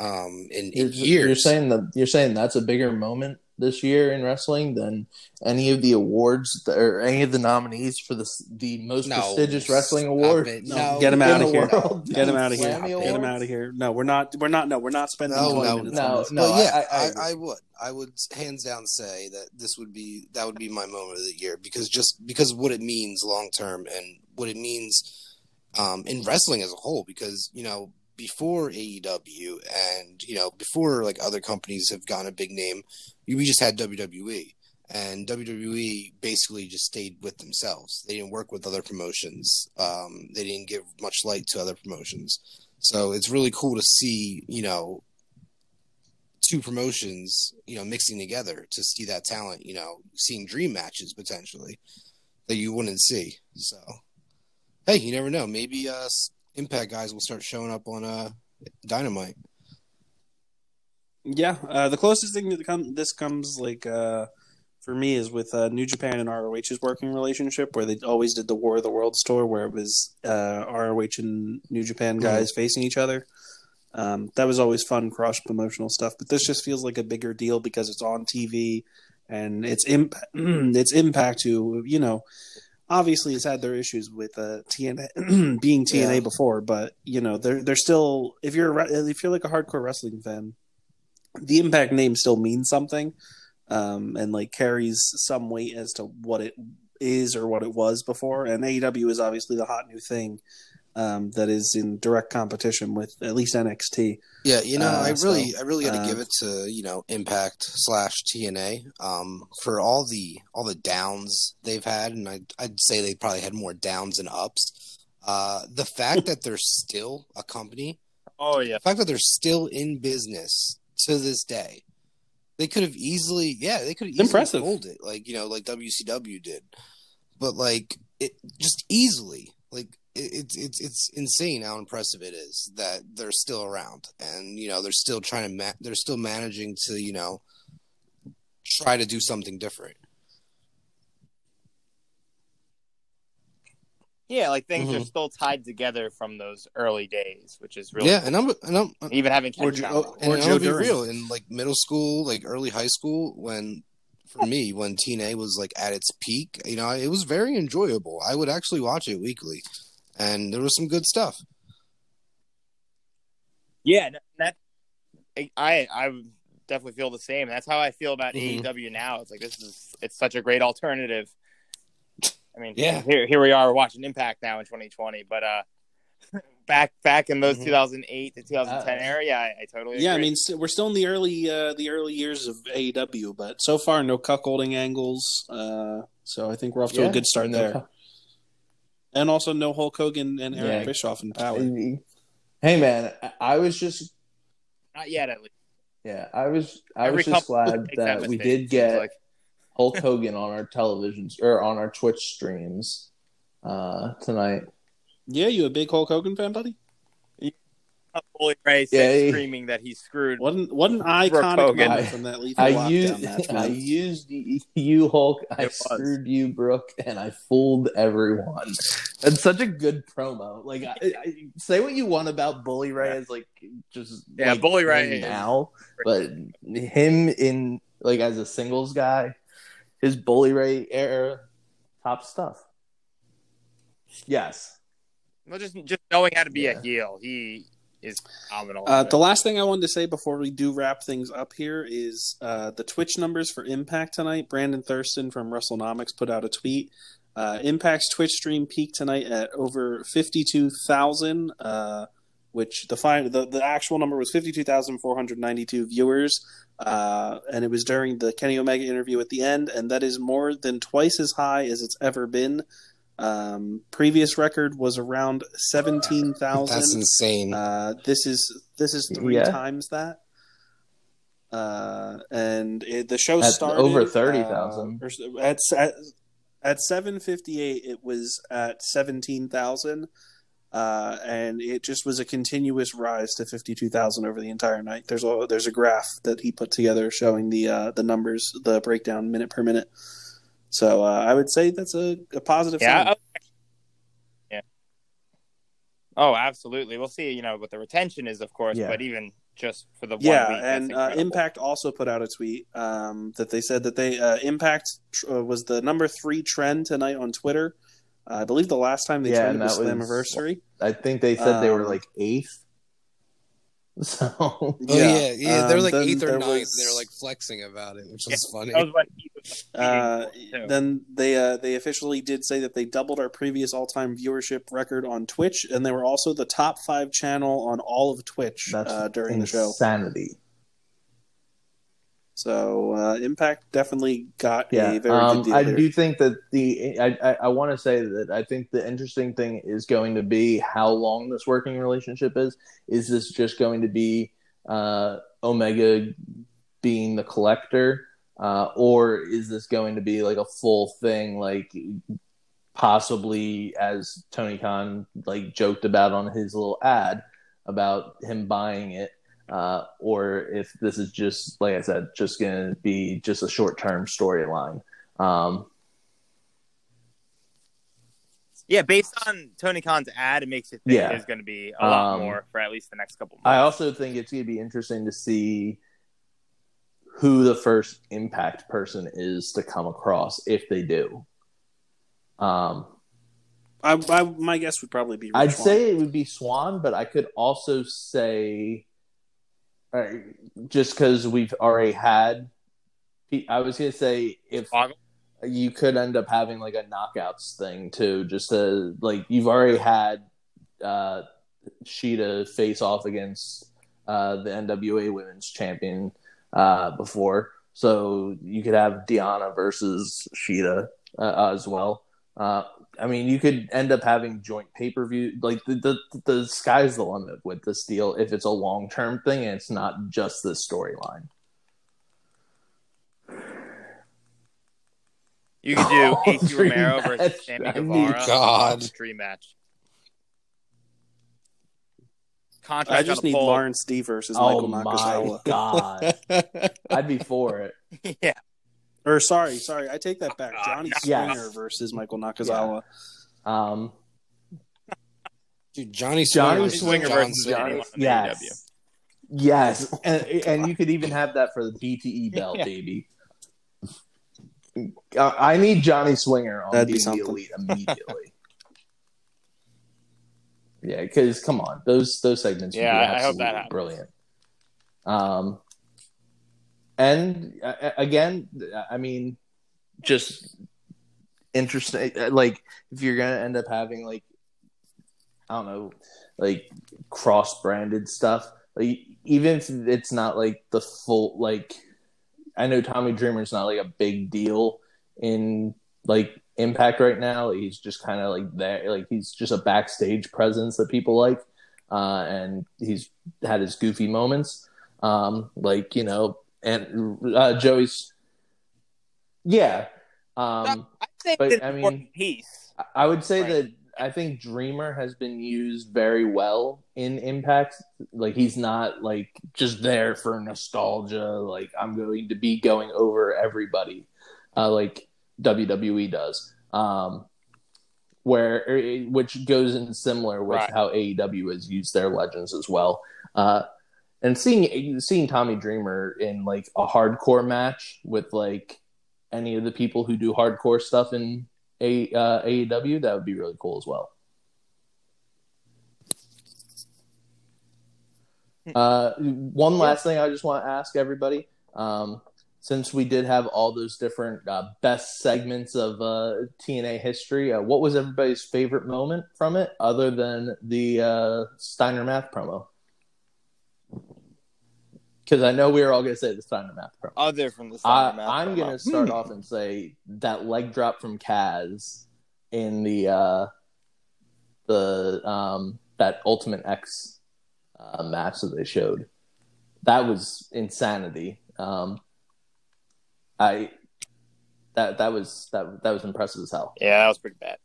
Um, in, You're, years, you're saying that you're saying that's a bigger moment this year in wrestling than any of the awards that, or any of the nominees for the the most No, prestigious wrestling award. No, No, get him out of here. world. Get him out of here. Grammy Get him out of here. No, we're not. We're not. No, we're not spending No, 20 no, minutes no, on this. no. But yeah, I- I I. I, would. I would hands down say that this would be that would be my moment of the year because just because of what it means long term and what it means um, in wrestling as a whole. Because you know before AEW and you know before like other companies have gotten a big name, we just had WWE. And WWE basically just stayed with themselves. They didn't work with other promotions. Um, they didn't give much light to other promotions. So it's really cool to see, you know, two promotions, you know, mixing together to see that talent, you know, seeing dream matches potentially that you wouldn't see. So, hey, you never know. Maybe uh, Impact guys will start showing up on uh, Dynamite. Yeah, uh, the closest thing that come this comes like uh, for me is with uh, New Japan and ROH's working relationship, where they always did the War of the Worlds tour, where it was uh, ROH and New Japan guys facing each other. Um, that was always fun cross promotional stuff, but this just feels like a bigger deal because it's on TV and it's imp- it's impact who you know obviously has had their issues with uh, TNA being TNA Yeah. before, but you know they're they're still if you're a if you're like a hardcore wrestling fan, the Impact name still means something, um, and like carries some weight as to what it is or what it was before. And AEW is obviously the hot new thing um, that is in direct competition with at least NXT. Yeah, you know, Uh, I really, so, I really got to uh, give it to you know Impact slash TNA um, for all the all the downs they've had, and I'd, I'd say they probably had more downs than ups. Uh, the fact that they're still a company Oh yeah. the fact that they're still in business to this day, they could have easily, yeah, they could have easily Impressive. sold it, like you know, like WCW did, but like it just easily, like it, it's it's it's insane how impressive it is that they're still around, and you know they're still trying to ma- they're still managing to you know try to do something different. Yeah, like things are Mhm. still tied together from those early days, which is really yeah, and I'm and I'm even having Or Ken Joe- Shamrock. or And I'm Joe be real in like middle school, like early high school, when for me, when TNA was like at its peak, you know, it was very enjoyable. I would actually watch it weekly, and there was some good stuff. Yeah, that I I definitely feel the same. That's how I feel about Mhm. AEW now. It's like this is it's such a great alternative. I mean, Yeah. here here we are we're watching Impact now in 2020, but uh, back back in those Mhm. 2008 to 2010 Uh, era. Yeah, I, I totally agree. Yeah, I mean, s- we're still in the early uh, the early years of AEW, but so far no cuckolding angles. Uh, so I think we're off to Yeah, a good start no there, cu- and also no Hulk Hogan and Eric Yeah. Bischoff in power. Hey man, I- I was just not yet at least. yeah, I was I Every was just glad makes that we mistake, did get like. Hulk Hogan on our televisions or on our Twitch streams uh tonight. Yeah, you a big Hulk Hogan fan, buddy? Bully Ray Yeah, he- screaming that he's screwed. What an, what an iconic moment I- from that lethal I used match. I used you, Hulk. I It was. screwed you Brooke, and I fooled everyone. That's such a good promo. Like I, I, say what you want about Bully Ray as like just Yeah, like, Bully Ray now, but him in like as a singles guy, his Bully Ray era, top stuff. Yes. Well, just just knowing how to be Yeah. a heel, he is phenomenal. Uh, the last thing I wanted to say before we do wrap things up here is uh, the Twitch numbers for Impact tonight. Brandon Thurston from WrestleNomics put out a tweet. Uh, Impact's Twitch stream peaked tonight at over fifty-two thousand, uh, which the, the the actual number was fifty-two thousand four hundred ninety-two viewers, uh, and it was during the Kenny Omega interview at the end, and that is more than twice as high as it's ever been. Um, previous record was around seventeen thousand. That's insane. Uh, this is this is three Yeah. times that. Uh, and it, the show At started over uh, 30,000. or s- at at at seven fifty eight. It was at seventeen thousand, uh, and it just was a continuous rise to fifty two thousand over the entire night. There's a there's a graph that he put together showing the uh, the numbers, the breakdown minute per minute. So uh, I would say that's a, a positive. yeah. sign. oh, Yeah. Oh, absolutely. We'll see. You know what the retention is, of course, Yeah. but even just for the one yeah, week, and uh. Impact also put out a tweet um, that they said that they uh, Impact uh, was the number three trend tonight on Twitter. Uh, I believe the last time they Yeah, trended and was that was- Slammiversary. I think they said they were Um, like eighth. So oh yeah, yeah. They're um, like then eighth or ninth, was- and they're like flexing about it, which Yeah, is funny. that was when he was Uh, then they uh, they officially did say that they doubled our previous all time viewership record on Twitch, and they were also the top five channel on all of Twitch that's uh, during the show. insanity. So uh, Impact definitely got Yeah, a very um, good deal. I here. do think that the I, I, I want to say that I think the interesting thing is going to be how long this working relationship is. Is this just going to be uh, Omega being the collector, uh, or is this going to be like a full thing, like possibly as Tony Khan like joked about on his little ad about him buying it? Uh, or if this is just like I said, just going to be just a short term storyline. Um, yeah, based on Tony Khan's ad, it makes it think Yeah. there's going to be a lot Um, more for at least the next couple months. I also think it's going to be interesting to see who the first Impact person is to come across if they do. Um, I, I, my guess would probably be. Rich I'd Swann. say it would be Swann, but I could also say, uh, just because we've already had, I was going to say if you could end up having like a knockouts thing too, just to like you've already had uh, Shida face off against uh, the NWA Women's Champion uh, before, so you could have Deonna versus Shida uh, as well. Uh, I mean, you could end up having joint pay per view. Like the, the the sky's the limit with this deal if it's a long term thing and it's not just this storyline. You could do Oh, Acey dream Romero versus match. Sammy I Guevara. need- God. dream match. I just need pole. Lawrence D versus Oh Michael my Nakazawa. god, I'd be for it. yeah, Or sorry, sorry, I take that back. Johnny yes. Swinger versus Michael Nakazawa. Um, Dude, Johnny Johnny Swinger, Swinger John versus Johnny- Johnny, yes, yes, and, and you could even have that for the BTE belt, Yeah. baby. Uh, I need Johnny Swinger on That'd be being the something. elite immediately. yeah, because come on, those those segments. would Yeah, be I- I hope that absolutely happens. Brilliant. Um, and uh, uh, again, I mean, just interesting. uh, Like if you're gonna end up having like, I don't know, like cross branded stuff. Like even if it's not like the full like I know Tommy Dreamer's not like a big deal in like impact right now. He's just kind of like there like he's just a backstage presence that people like. Uh, and he's had his goofy moments. Um, like, you know, and uh, Joey's yeah. Um, I think but, I mean- piece. I would say Right. that I think Dreamer has been used very well in Impact. Like he's not like just there for nostalgia. Like I'm going to be going over everybody, uh, like WWE does. Um, where er, which goes in similar with Right. how AEW has used their legends as well. Uh, and seeing seeing Tommy Dreamer in like a hardcore match with like any of the people who do hardcore stuff in a uh, AEW, that would be really cool as well. Uh, one last thing I just want to ask everybody, um, since we did have all those different uh, best segments of uh, TNA history, uh, what was everybody's favorite moment from it, other than the uh, Steiner Math promo? Because I know we are all going to say the Steiner Math promo. Other from the I, Steiner Math I'm gonna start off and say that leg drop from Kaz in the uh, the um, that Ultimate X uh, match that they showed. That was insanity. Um, I that that was that that was impressive as hell. Yeah, that was pretty bad.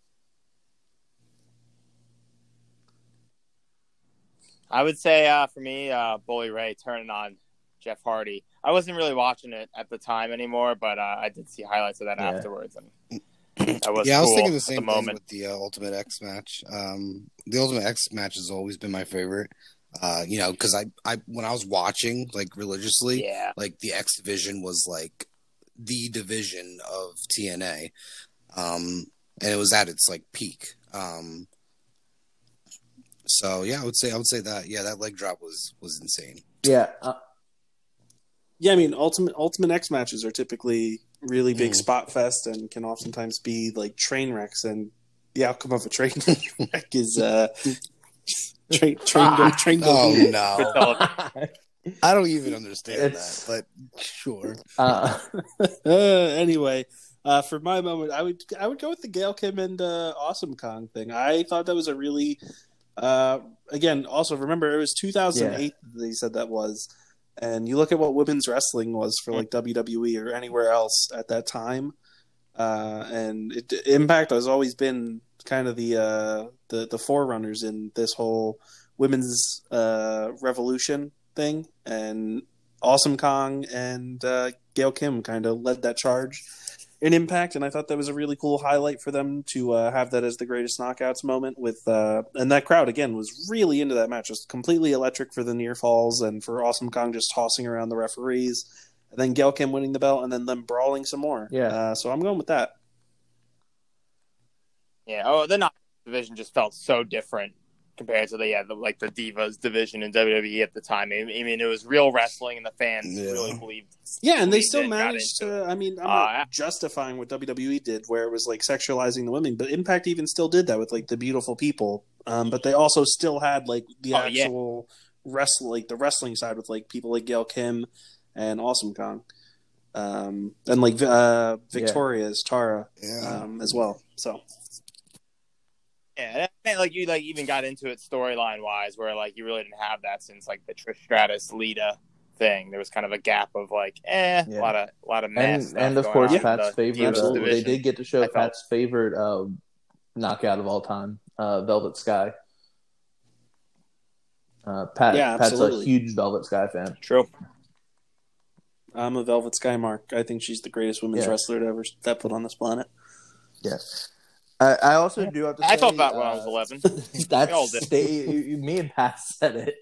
I would say uh, for me, uh, Bully Ray turning on Jeff Hardy. I wasn't really watching it at the time anymore, but uh, I did see highlights of that Yeah. afterwards, and that was yeah, I was cool thinking the at same thing moment. with the uh, Ultimate X match. Um, the Ultimate X match has always been my favorite. Uh, you know, because I, I when I was watching like religiously, Yeah, like the X division was like the division of TNA, um, and it was at its like peak. Um, so yeah, I would say I would say that yeah, that leg drop was was insane. Yeah, uh, Yeah, I mean, ultimate Ultimate X matches are typically really big Mm. spot fest and can oftentimes be like train wrecks. And the outcome of a train wreck is uh, train train go, train go. Oh boom. no, I don't even understand It's- that, but sure. uh, uh, anyway, uh, for my moment, I would I would go with the Gail Kim and uh, Awesome Kong thing. I thought that was a really, uh, again, also remember it was 2008 that they said that was, and you look at what women's wrestling was for like WWE or anywhere else at that time, uh, and it, Impact has always been kind of the uh, the the forerunners in this whole women's uh, revolution thing, and Awesome Kong and uh, Gail Kim kind of led that charge in Impact, and I thought that was a really cool highlight for them to uh, have that as the greatest knockouts moment. With uh, and that crowd again was really into that match, just completely electric for the near falls and for Awesome Kong just tossing around the referees, and then Gail Kim winning the belt, and then them brawling some more. Yeah. uh, so I'm going with that. yeah. Oh, the knock division just felt so different compared to the yeah, the, like the Divas division in WWE at the time. I I mean, it was real wrestling, and the fans Yeah. really believed. Yeah, and they still managed to. I mean, I'm Uh, not justifying what WWE did, where it was like sexualizing the women, but Impact even still did that with like the beautiful people. Um, but they also still had like the Oh, yeah. actual wrestle, like the wrestling side with like people like Gail Kim and Awesome Kong, um, and like uh, Victoria's Tara Yeah. um, as well. So Yeah, and, like you like even got into it storyline wise, where like you really didn't have that since like the Trish Stratus Lita thing. There was kind of a gap of like, eh, Yeah. a lot of a lot of mess. and and of course Pat's the favorite. Uh, they did get to show I felt. Pat's favorite uh, knockout of all time, uh, Velvet Sky. Uh, Pat, Yeah, Pat's a huge Velvet Sky fan. True. I'm a Velvet Sky Mark. I think she's the greatest women's Yeah. wrestler to ever step foot on this planet. Yeah. I, I also do have to. Say, I thought that when I uh, was eleven. That We all did. Sting, me and Pat said it.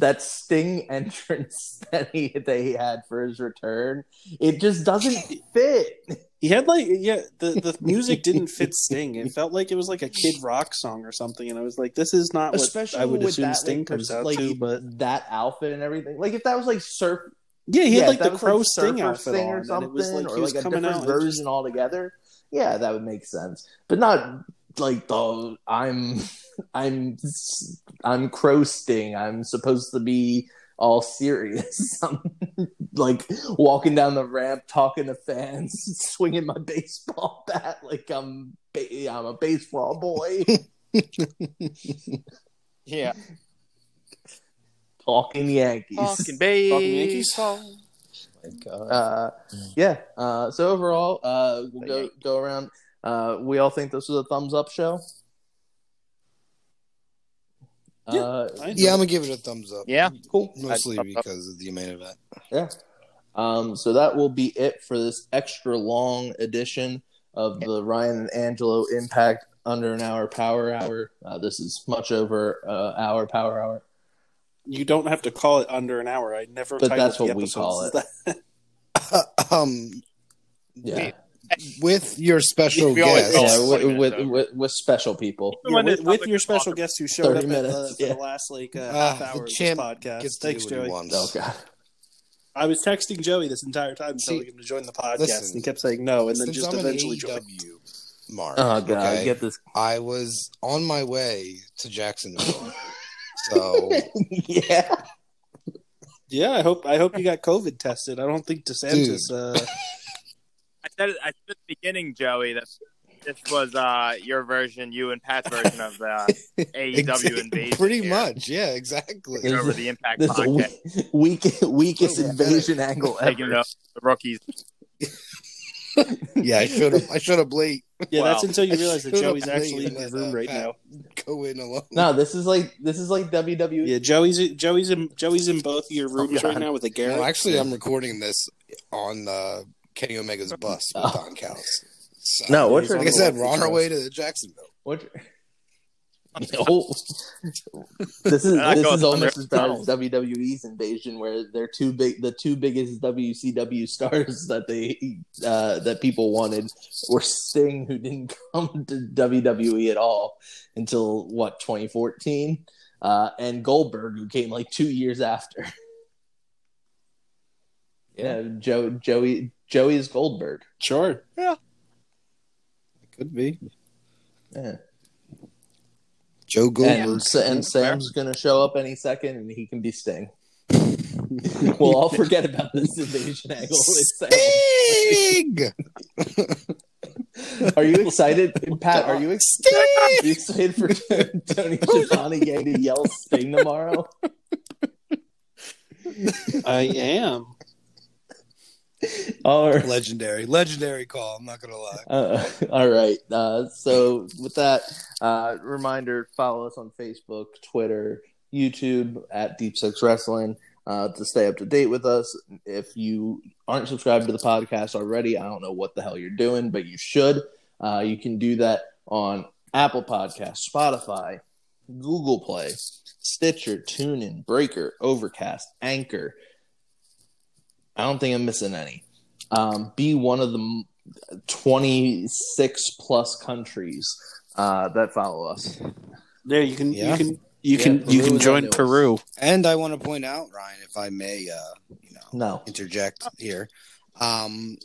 That Sting entrance that he they had for his return, it just doesn't fit. He had like yeah, the the music didn't fit Sting. It felt like it was like a Kid Rock song or something, and I was like, this is not what Especially I would with assume that, Sting like, comes out like, to. But that outfit and everything. Like if that was like surf, yeah, he yeah, had like the Crow like, Sting outfit Sting on, or and something, it was like or he was like a coming different out. and version just- altogether. Yeah, that would make sense. But not like the I'm I'm I'm crosting. I'm supposed to be all serious. I'm like walking down the ramp, talking to fans, swinging my baseball bat like I'm ba- I'm a baseball boy, Yeah. talking Yankees. Talking baseball. Yankees. My God. Uh, yeah. Uh, so overall, uh, we'll go go around. Uh, we all think this was a thumbs up show. Yeah. Uh, yeah, I'm gonna give it a thumbs up. Yeah. cool. Mostly I'd- because of the main event. Yeah. Um, so that will be it for this extra long edition of the Ryan and Angelo Impact Under an Hour Power Hour. Uh, this is much over uh, hour Power Hour. You don't have to call it under an hour. I never. But that's what we call it. that. um, Yeah, with your special We guest, yeah, with, with, with, with special people. Yeah, with, with your special talk- guest who showed 30 up at minutes, the, for yeah. the last like uh, Ah, half the hour of this podcast. gets Thanks, do what he Joey. Oh god. I was texting Joey this entire time, telling him to join the podcast, listen, and he kept saying no, and then just I'm an eventually joined. AEW mark. Oh god. okay, Get this. I was on my way to Jacksonville, so yeah. Yeah, I hope I hope you got COVID tested. I don't think DeSantis. Uh, I said it, I said at the beginning, Joey, that this was uh, your version, you and Pat's version of the AEW Exactly, invasion. Pretty here. much, yeah, exactly. Yeah. over the Impact This is podcast, the weak, weakest Oh, invasion angle taking ever. the, the rookies. Yeah, I should have. I should have late. yeah, that's until you realize that Joey's actually in and your room right now. Go in alone. No, this is like this is like. WWE. Yeah, Joey's Joey's in Joey's in both your rooms God. right now with a Garrett. Well, actually, I'm recording this on uh, Kenny Omega's bus with Oh. Don Callis. So, No, what's your like I said, we're on our way to Jacksonville. What? Oh, this is this is almost as bad as. WWE's invasion, where they're two big, the two biggest WCW stars that they uh, that people wanted were Sting, who didn't come to WWE at all until what 2014, uh, and Goldberg, who came like two years after. Yeah, Joe, Joey, Joey is Goldberg. Sure. Yeah. It could be Yeah. Joe Goldberg. And, and Sam's going to show up any second, and he can be Sting. we'll all forget about this invasion angle. Sting! Are you excited, Pat? Are you, ex- are you excited for Tony Schiavone getting to yell Sting tomorrow? I am. All right. legendary, legendary call. I'm not gonna lie. Uh, all right. Uh, so with that, uh, reminder: follow us on Facebook, Twitter, YouTube at Deep Six Wrestling uh, to stay up to date with us. If you aren't subscribed to the podcast already, I don't know what the hell you're doing, but you should. Uh, you can do that on Apple Podcasts, Spotify, Google Play, Stitcher, TuneIn, Breaker, Overcast, Anchor. I don't think I'm missing any. Um, be one of the 26 plus countries uh, that follow us. There you can Yeah. you can you Yeah, can you can join. Peru. And I want to point out, Ryan, if I may, uh, you know, No. interject here. Um,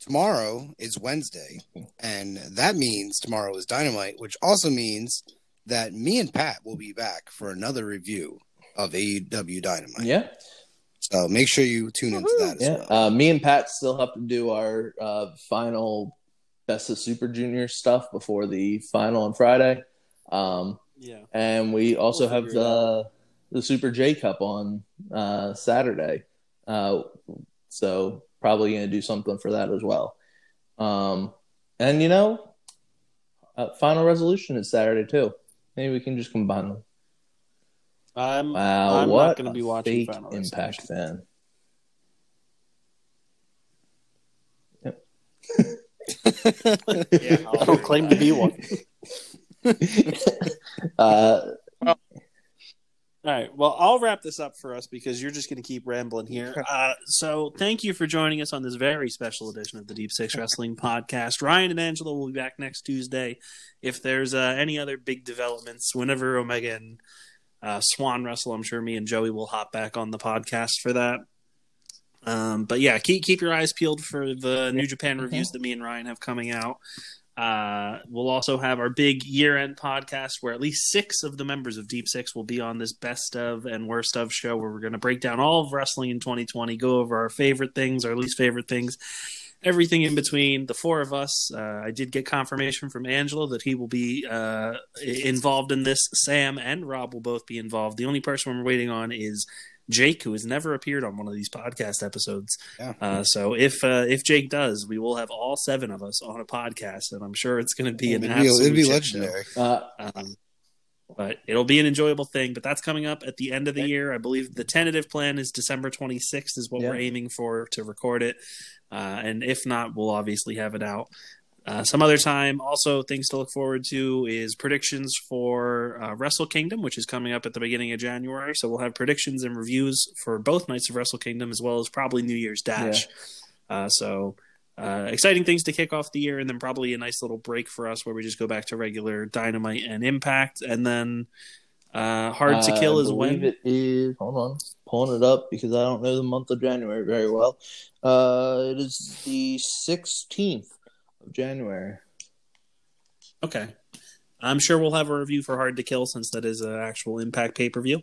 tomorrow is Wednesday, and that means tomorrow is Dynamite, which also means that me and Pat will be back for another review of AEW Dynamite. Yeah. So make sure you tune into that as Yeah. well. Uh, me and Pat still have to do our uh, final Best of Super Junior stuff before the final on Friday. Um, Yeah. and we also We'll have figure it the the Super J Cup on uh, Saturday. Uh, so probably going to do something for that as well. Um, and you know, uh, Final Resolution is Saturday too. Maybe we can just combine them. I'm Wow, I'm what not going to be watching fake Final Impact Resolution. fan. Yeah, I don't claim to be one. uh, All right. Well, I'll wrap this up for us because you're just going to keep rambling here. Uh, so, thank you for joining us on this very special edition of the Deep Six Wrestling Podcast. Ryan and Angela will be back next Tuesday. If there's uh, any other big developments, whenever Omega and uh, Swann wrestle, I'm sure me and Joey will hop back on the podcast for that. Um, but yeah, keep keep your eyes peeled for the New Japan reviews that me and Ryan have coming out. Uh, we'll also have our big year-end podcast where at least six of the members of Deep Six will be on this best of and worst of show, where we're going to break down all of wrestling in 2020, go over our favorite things, our least favorite things, everything in between. The four of us. Uh, I did get confirmation from Angelo that he will be uh, involved in this. Sam and Rob will both be involved. The only person we're waiting on is Jake, who has never appeared on one of these podcast episodes. Yeah. Uh, so if uh, if Jake does, we will have all seven of us on a podcast, and I'm sure it's going to be an it'd be, it'd be legendary. Uh, Um, but it'll be an enjoyable thing. But that's coming up at the end of the year. I believe the tentative plan is December 26th is what Yeah. we're aiming for to record it. Uh, and if not, we'll obviously have it out. Uh, some other time. Also, things to look forward to is predictions for uh, Wrestle Kingdom, which is coming up at the beginning of January. So we'll have predictions and reviews for both nights of Wrestle Kingdom, as well as probably New Year's Dash. Uh, so uh, exciting things to kick off the year, and then probably a nice little break for us where we just go back to regular Dynamite and Impact, and then uh, Hard to Kill I is when. it is. Hold on, pulling it up because I don't know the month of January very well. Uh, it is the sixteenth of January. Okay. I'm sure we'll have a review for Hard to Kill since that is an actual Impact pay per view,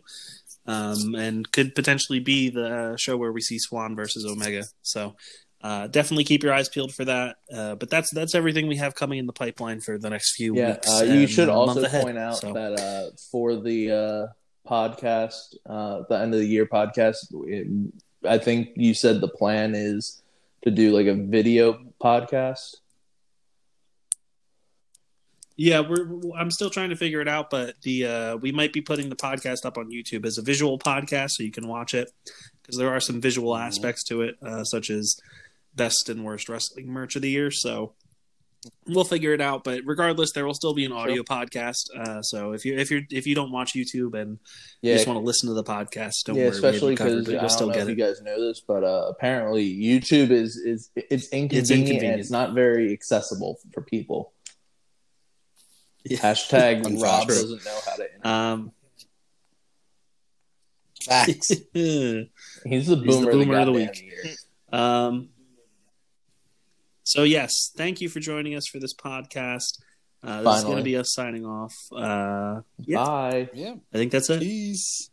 um, and could potentially be the show where we see Swann versus Omega. So uh, definitely keep your eyes peeled for that. Uh, but that's that's everything we have coming in the pipeline for the next few Yeah, weeks. uh, you should month also ahead. point out So- that uh, for the uh, podcast, uh, the end of the year podcast, it, I think you said the plan is to do like a video podcast. Yeah, we're, we're- I'm still trying to figure it out, but the uh, we might be putting the podcast up on YouTube as a visual podcast, so you can watch it because there are some visual aspects to it, uh, such as best and worst wrestling merch of the year. So we'll figure it out. But regardless, there will still be an audio podcast. Uh, so if you if you if you don't watch YouTube and you just want to listen to the podcast, don't yeah, worry, especially because I don't know if you guys know this, but uh, apparently YouTube is is it's inconvenient, and inconvenient. it's not very accessible for people. Yeah. Hashtag. Rob doesn't know how to. Um, Facts. He's the He's the boomer, boomer of the week. Um, so yes, thank you for joining us for this podcast. Uh, this is going to be us signing off. Uh, yeah, Bye. yeah. I think that's it. Peace.